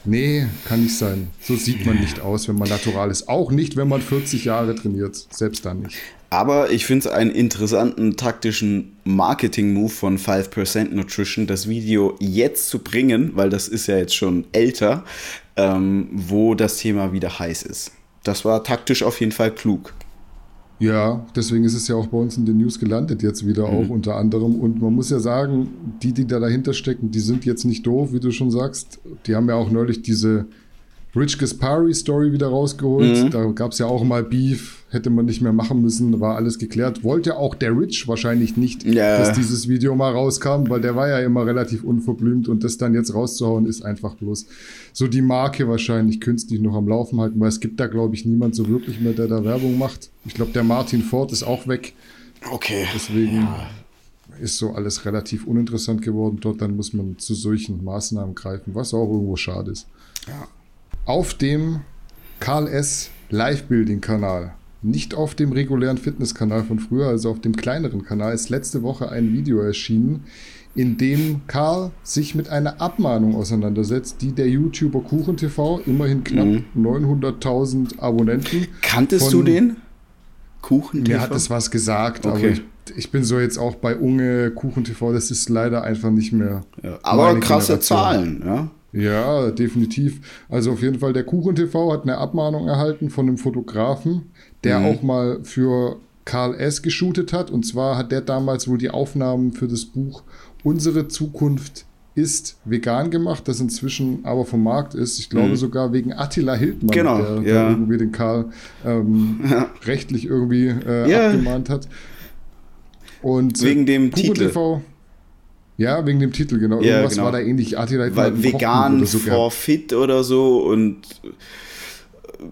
Nee, kann nicht sein. So sieht man nicht aus, wenn man natural ist. Auch nicht, wenn man 40 Jahre trainiert. Selbst dann nicht. Aber ich finde es einen interessanten taktischen Marketing-Move von 5% Nutrition, das Video jetzt zu bringen, weil das ist ja jetzt schon älter, ähm, wo das Thema wieder heiß ist das war taktisch auf jeden Fall klug. Ja, deswegen ist es ja auch bei uns in den News gelandet jetzt wieder mhm. auch unter anderem. Und man muss ja sagen, die, die da dahinter stecken, die sind jetzt nicht doof, wie du schon sagst. Die haben ja auch neulich diese Rich Gaspari Story wieder rausgeholt. Mhm. Da gab es ja auch mal Beef, hätte man nicht mehr machen müssen, war alles geklärt. Wollte auch der Rich wahrscheinlich nicht, ja. dass dieses Video mal rauskam, weil der war ja immer relativ unverblümt und das dann jetzt rauszuhauen, ist einfach bloß so die Marke wahrscheinlich künstlich noch am Laufen halten, weil es gibt da, glaube ich, niemand so wirklich mehr, der da Werbung macht. Ich glaube, der Martin Ford ist auch weg. Okay. Deswegen. Ja ist so alles relativ uninteressant geworden dort, dann muss man zu solchen Maßnahmen greifen, was auch irgendwo schade ist. Ja auf dem Karl S. Live-Building-Kanal, nicht auf dem regulären Fitness-Kanal von früher, also auf dem kleineren Kanal, ist letzte Woche ein Video erschienen, in dem Karl sich mit einer Abmahnung auseinandersetzt, die der YouTuber KuchenTV, immerhin knapp mhm. 900.000 Abonnenten. Kanntest du den? KuchenTV? Mir hat es was gesagt, okay. aber ich, ich, bin so jetzt auch bei Unge KuchenTV, das ist leider einfach nicht mehr. Ja, aber krasse Zahlen, ja. Ja, definitiv. Also auf jeden Fall, der KuchenTV hat eine Abmahnung erhalten von einem Fotografen, der mhm. auch mal für Karl S. geshootet hat. Und zwar hat der damals wohl die Aufnahmen für das Buch Unsere Zukunft ist vegan gemacht, das inzwischen aber vom Markt ist. Ich glaube mhm. sogar wegen Attila Hildmann, genau, der, der ja. irgendwie den Karl ähm, ja. rechtlich irgendwie äh, ja. abgemahnt hat. Und wegen äh, dem Titel. TV, ja, wegen dem Titel, genau. Ja, Irgendwas genau. war da ähnlich. Attila Hildmann Weil vegan so for fit oder so und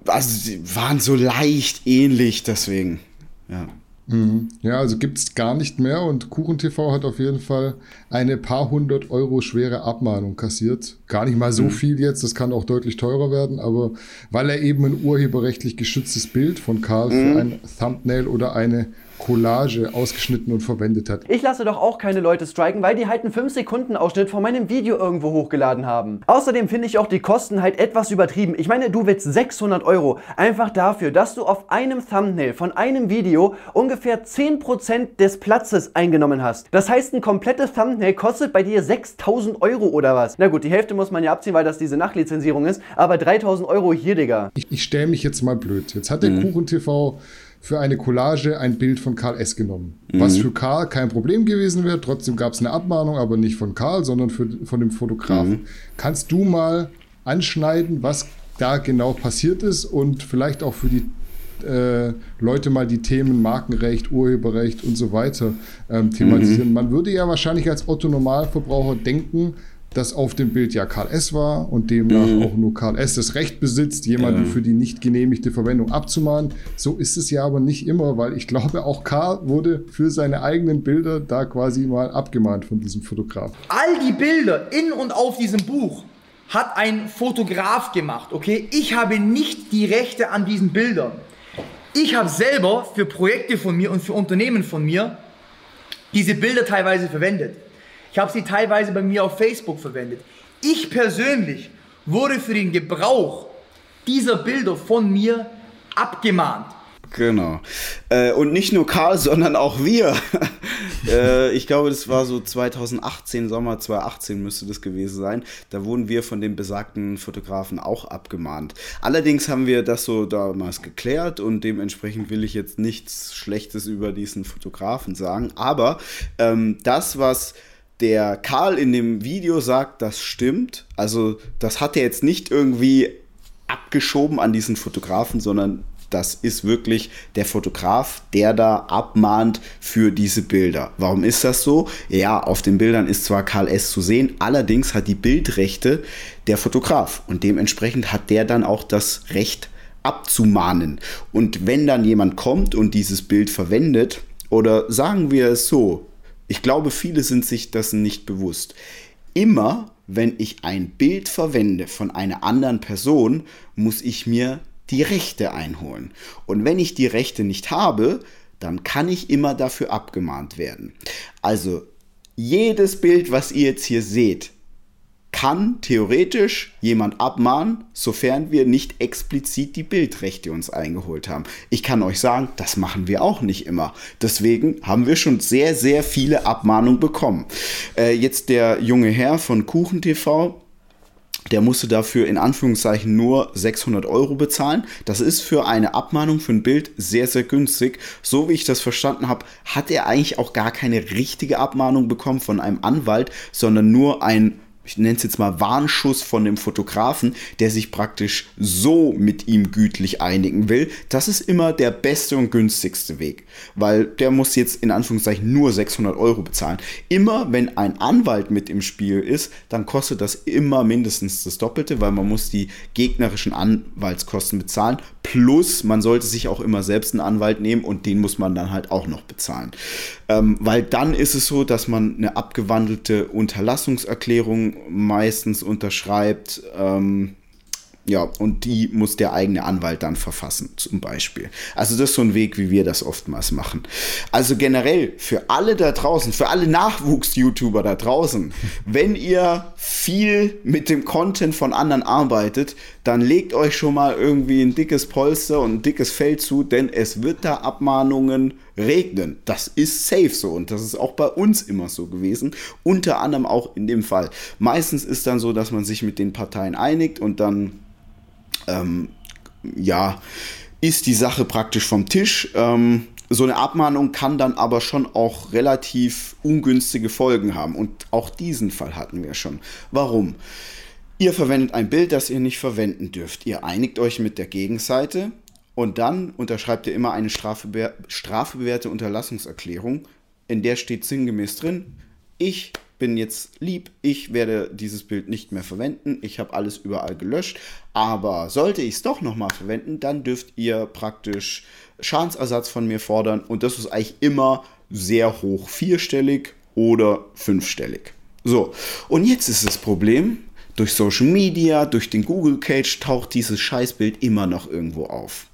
also sie waren so leicht ähnlich deswegen. Ja. Mhm. Ja, also gibt es gar nicht mehr und KuchenTV hat auf jeden Fall eine paar hundert Euro schwere Abmahnung kassiert. Gar nicht mal so mhm. viel jetzt, das kann auch deutlich teurer werden, aber weil er eben ein urheberrechtlich geschütztes Bild von Karl mhm. für ein Thumbnail oder eine Collage ausgeschnitten und verwendet hat. Ich lasse doch auch keine Leute striken, weil die halt einen 5-Sekunden-Ausschnitt von meinem Video irgendwo hochgeladen haben. Außerdem finde ich auch die Kosten halt etwas übertrieben. Ich meine, du willst 600 Euro einfach dafür, dass du auf einem Thumbnail von einem Video ungefähr 10% des Platzes eingenommen hast. Das heißt, ein komplettes Thumbnail kostet bei dir 6000 Euro oder was? Na gut, die Hälfte muss man ja abziehen, weil das diese Nachlizenzierung ist, aber 3000 Euro hier, Digga. Ich, ich stelle mich jetzt mal blöd. Jetzt hat der mhm. Kuchen TV für eine Collage ein Bild von Karl S. genommen. Mhm. Was für Karl kein Problem gewesen wäre. Trotzdem gab es eine Abmahnung, aber nicht von Karl, sondern für, von dem Fotografen. Mhm. Kannst du mal anschneiden, was da genau passiert ist und vielleicht auch für die äh, Leute mal die Themen Markenrecht, Urheberrecht und so weiter ähm, thematisieren. Mhm. Man würde ja wahrscheinlich als Otto Normalverbraucher denken, dass auf dem Bild ja Karl S. war und demnach mhm. auch nur Karl S. das Recht besitzt, jemanden ja. für die nicht genehmigte Verwendung abzumahnen. So ist es ja aber nicht immer, weil ich glaube, auch Karl wurde für seine eigenen Bilder da quasi mal abgemahnt von diesem Fotograf. All die Bilder in und auf diesem Buch hat ein Fotograf gemacht, okay? Ich habe nicht die Rechte an diesen Bildern. Ich habe selber für Projekte von mir und für Unternehmen von mir diese Bilder teilweise verwendet. Ich habe sie teilweise bei mir auf Facebook verwendet. Ich persönlich wurde für den Gebrauch dieser Bilder von mir abgemahnt. Genau. Äh, und nicht nur Karl, sondern auch wir. [LAUGHS] äh, ich glaube, das war so 2018, Sommer 2018 müsste das gewesen sein. Da wurden wir von dem besagten Fotografen auch abgemahnt. Allerdings haben wir das so damals geklärt und dementsprechend will ich jetzt nichts Schlechtes über diesen Fotografen sagen. Aber ähm, das, was der Karl in dem Video sagt, das stimmt. Also das hat er jetzt nicht irgendwie abgeschoben an diesen Fotografen, sondern das ist wirklich der Fotograf, der da abmahnt für diese Bilder. Warum ist das so? Ja, auf den Bildern ist zwar Karl S. zu sehen, allerdings hat die Bildrechte der Fotograf und dementsprechend hat der dann auch das Recht abzumahnen. Und wenn dann jemand kommt und dieses Bild verwendet, oder sagen wir es so, ich glaube, viele sind sich dessen nicht bewusst. Immer, wenn ich ein Bild verwende von einer anderen Person, muss ich mir die Rechte einholen. Und wenn ich die Rechte nicht habe, dann kann ich immer dafür abgemahnt werden. Also jedes Bild, was ihr jetzt hier seht, kann theoretisch jemand abmahnen, sofern wir nicht explizit die Bildrechte uns eingeholt haben. Ich kann euch sagen, das machen wir auch nicht immer. Deswegen haben wir schon sehr, sehr viele Abmahnungen bekommen. Äh, jetzt der junge Herr von KuchenTV, der musste dafür in Anführungszeichen nur 600 Euro bezahlen. Das ist für eine Abmahnung für ein Bild sehr, sehr günstig. So wie ich das verstanden habe, hat er eigentlich auch gar keine richtige Abmahnung bekommen von einem Anwalt, sondern nur ein ich nenne es jetzt mal Warnschuss von dem Fotografen, der sich praktisch so mit ihm gütlich einigen will. Das ist immer der beste und günstigste Weg, weil der muss jetzt in Anführungszeichen nur 600 Euro bezahlen. Immer wenn ein Anwalt mit im Spiel ist, dann kostet das immer mindestens das Doppelte, weil man muss die gegnerischen Anwaltskosten bezahlen. Plus man sollte sich auch immer selbst einen Anwalt nehmen und den muss man dann halt auch noch bezahlen. Ähm, weil dann ist es so, dass man eine abgewandelte Unterlassungserklärung meistens unterschreibt. Ähm, Ja, und die muss der eigene Anwalt dann verfassen, zum Beispiel. Also das ist so ein Weg, wie wir das oftmals machen. Also generell für alle da draußen, für alle Nachwuchs-YouTuber da draußen, [LAUGHS] wenn ihr viel mit dem Content von anderen arbeitet, dann legt euch schon mal irgendwie ein dickes Polster und ein dickes Fell zu, denn es wird da Abmahnungen regnen. Das ist safe so und das ist auch bei uns immer so gewesen. Unter anderem auch in dem Fall. Meistens ist dann so, dass man sich mit den Parteien einigt und dann ähm, ja, ist die Sache praktisch vom Tisch. Ähm, so eine Abmahnung kann dann aber schon auch relativ ungünstige Folgen haben. Und auch diesen Fall hatten wir schon. Warum? Ihr verwendet ein Bild, das ihr nicht verwenden dürft. Ihr einigt euch mit der Gegenseite und dann unterschreibt ihr immer eine strafbewährte Unterlassungserklärung, in der steht sinngemäß drin, ich bin jetzt lieb, ich werde dieses Bild nicht mehr verwenden, ich habe alles überall gelöscht, aber sollte ich es doch nochmal verwenden, dann dürft ihr praktisch Schadensersatz von mir fordern und das ist eigentlich immer sehr hoch, vierstellig oder fünfstellig. So, und jetzt ist das Problem, durch Social Media, durch den Google Cage taucht dieses Scheißbild immer noch irgendwo auf.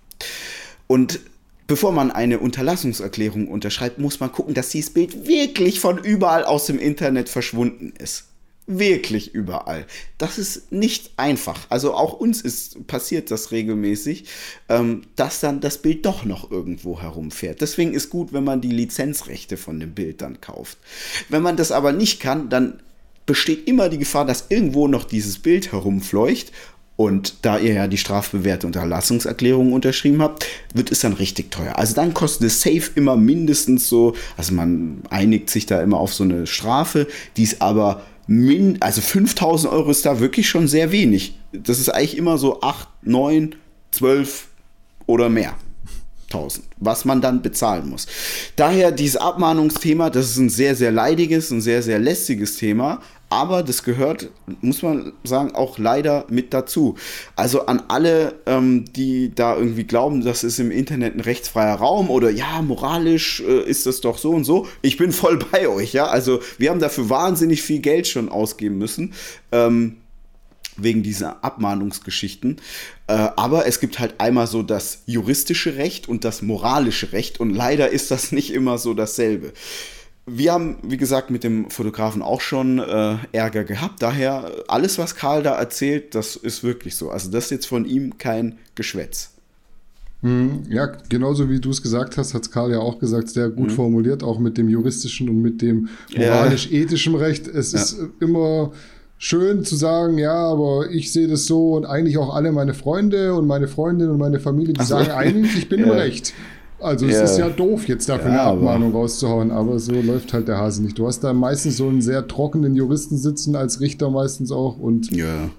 Und bevor man eine Unterlassungserklärung unterschreibt, muss man gucken, dass dieses Bild wirklich von überall aus dem Internet verschwunden ist. Wirklich überall. Das ist nicht einfach. Also auch uns ist passiert das regelmäßig, ähm, dass dann das Bild doch noch irgendwo herumfährt. Deswegen ist gut, wenn man die Lizenzrechte von dem Bild dann kauft. Wenn man das aber nicht kann, dann besteht immer die Gefahr, dass irgendwo noch dieses Bild herumfleucht und da ihr ja die strafbewährte Unterlassungserklärung unterschrieben habt, wird es dann richtig teuer. Also dann kostet es safe immer mindestens so, also man einigt sich da immer auf so eine Strafe, die ist aber min, also 5000 Euro ist da wirklich schon sehr wenig. Das ist eigentlich immer so 8, 9, 12 oder mehr. 1000, was man dann bezahlen muss. Daher dieses Abmahnungsthema, das ist ein sehr, sehr leidiges, ein sehr, sehr lästiges Thema, aber das gehört, muss man sagen, auch leider mit dazu. Also an alle, ähm, die da irgendwie glauben, das ist im Internet ein rechtsfreier Raum oder ja, moralisch äh, ist das doch so und so. Ich bin voll [LAUGHS] bei euch, ja. Also wir haben dafür wahnsinnig viel Geld schon ausgeben müssen. Ähm, wegen dieser Abmahnungsgeschichten. Äh, aber es gibt halt einmal so das juristische Recht und das moralische Recht und leider ist das [LAUGHS] nicht immer so dasselbe. Wir haben, wie gesagt, mit dem Fotografen auch schon äh, Ärger gehabt. Daher, alles, was Karl da erzählt, das ist wirklich so. Also, das ist jetzt von ihm kein Geschwätz. Hm, ja, genauso wie du es gesagt hast, hat es Karl ja auch gesagt, sehr gut mhm. formuliert, auch mit dem juristischen und mit dem moralisch-ethischen Recht. Es ja. ist immer schön zu sagen, ja, aber ich sehe das so und eigentlich auch alle meine Freunde und meine Freundin und meine Familie, die so. sagen eigentlich, ich bin [LAUGHS] ja. im Recht. Also es ja. ist ja doof, jetzt dafür ja, eine Abmahnung rauszuhauen, aber so läuft halt der Hase nicht. Du hast da meistens so einen sehr trockenen Juristen sitzen, als Richter meistens auch und ja.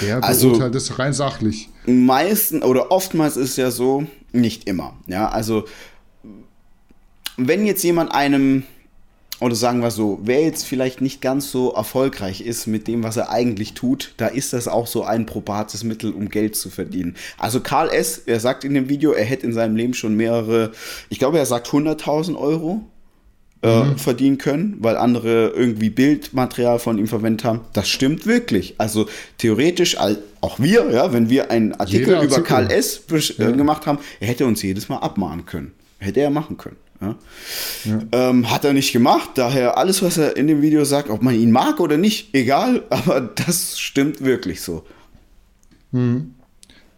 der also, das rein sachlich. Meistens oder oftmals ist es ja so, nicht immer. Ja, also wenn jetzt jemand einem oder sagen wir so, wer jetzt vielleicht nicht ganz so erfolgreich ist mit dem, was er eigentlich tut, da ist das auch so ein probates Mittel, um Geld zu verdienen. Also Karl S., er sagt in dem Video, er hätte in seinem Leben schon mehrere, ich glaube, er sagt 100.000 Euro äh, mhm. verdienen können, weil andere irgendwie Bildmaterial von ihm verwendet haben. Das stimmt wirklich. Also theoretisch, auch wir, ja, wenn wir einen Artikel über Karl S. Ja. gemacht haben, er hätte uns jedes Mal abmahnen können. Hätte er machen können. Ja? Ja. Ähm, hat er nicht gemacht, daher alles, was er in dem Video sagt, ob man ihn mag oder nicht, egal, [LAUGHS] aber das stimmt wirklich so. Mhm.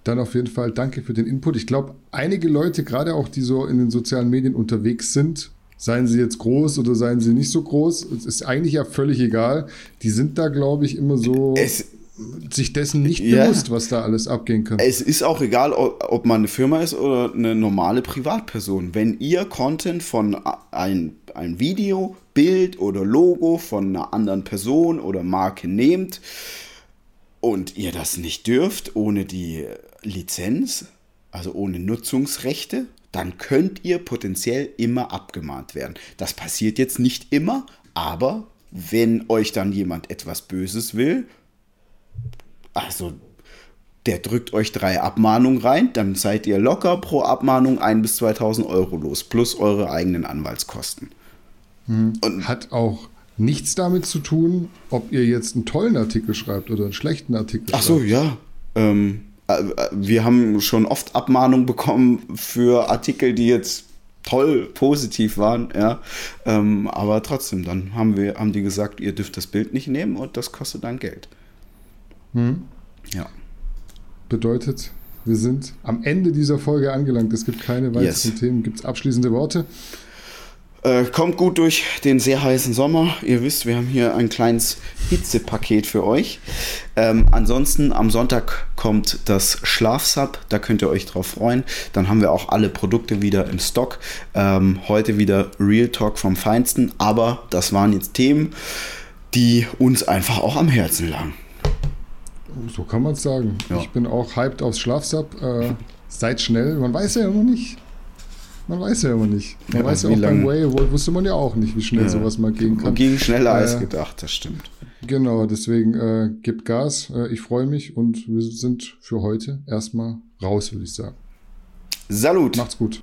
Dann auf jeden Fall danke für den Input. Ich glaube, einige Leute, gerade auch die so in den sozialen Medien unterwegs sind, seien sie jetzt groß oder seien sie nicht so groß, es ist eigentlich ja völlig egal. Die sind da, glaube ich, immer so. Es sich dessen nicht ja. bewusst, was da alles abgehen kann. Es ist auch egal, ob man eine Firma ist oder eine normale Privatperson. Wenn ihr Content von ein, ein Video, Bild oder Logo von einer anderen Person oder Marke nehmt und ihr das nicht dürft ohne die Lizenz, also ohne Nutzungsrechte, dann könnt ihr potenziell immer abgemahnt werden. Das passiert jetzt nicht immer, aber wenn euch dann jemand etwas Böses will, also der drückt euch drei Abmahnungen rein, dann seid ihr locker pro Abmahnung 1 bis 2000 Euro los, plus eure eigenen Anwaltskosten. Hm. Und Hat auch nichts damit zu tun, ob ihr jetzt einen tollen Artikel schreibt oder einen schlechten Artikel Ach so, ja. Ähm, äh, wir haben schon oft Abmahnungen bekommen für Artikel, die jetzt toll positiv waren, ja. Ähm, aber trotzdem, dann haben wir, haben die gesagt, ihr dürft das Bild nicht nehmen und das kostet dann Geld. Hm. Ja. Bedeutet, wir sind am Ende dieser Folge angelangt. Es gibt keine weiteren Yes. Themen. Gibt es abschließende Worte? Äh, kommt gut durch den sehr heißen Sommer. Ihr wisst, wir haben hier ein kleines Hitzepaket für euch. Ähm, ansonsten am Sonntag kommt das Schlafsub. Da könnt ihr euch drauf freuen. Dann haben wir auch alle Produkte wieder im Stock. Ähm, heute wieder Real Talk vom Feinsten. Aber das waren jetzt Themen, die uns einfach auch am Herzen lagen. So kann man es sagen. Ja. Ich bin auch hyped aufs Schlafsub. Äh, seid schnell. Man weiß ja immer nicht. Man weiß ja immer nicht. Man Ja, weiß ja auch beim lange- Way wusste man ja auch nicht, wie schnell Ja. sowas mal gehen kann. Ging schneller als Äh, gedacht, das stimmt. Genau, deswegen äh, gibt Gas. Äh, ich freue mich und wir sind für heute erstmal raus, würde ich sagen. Salut! Macht's gut.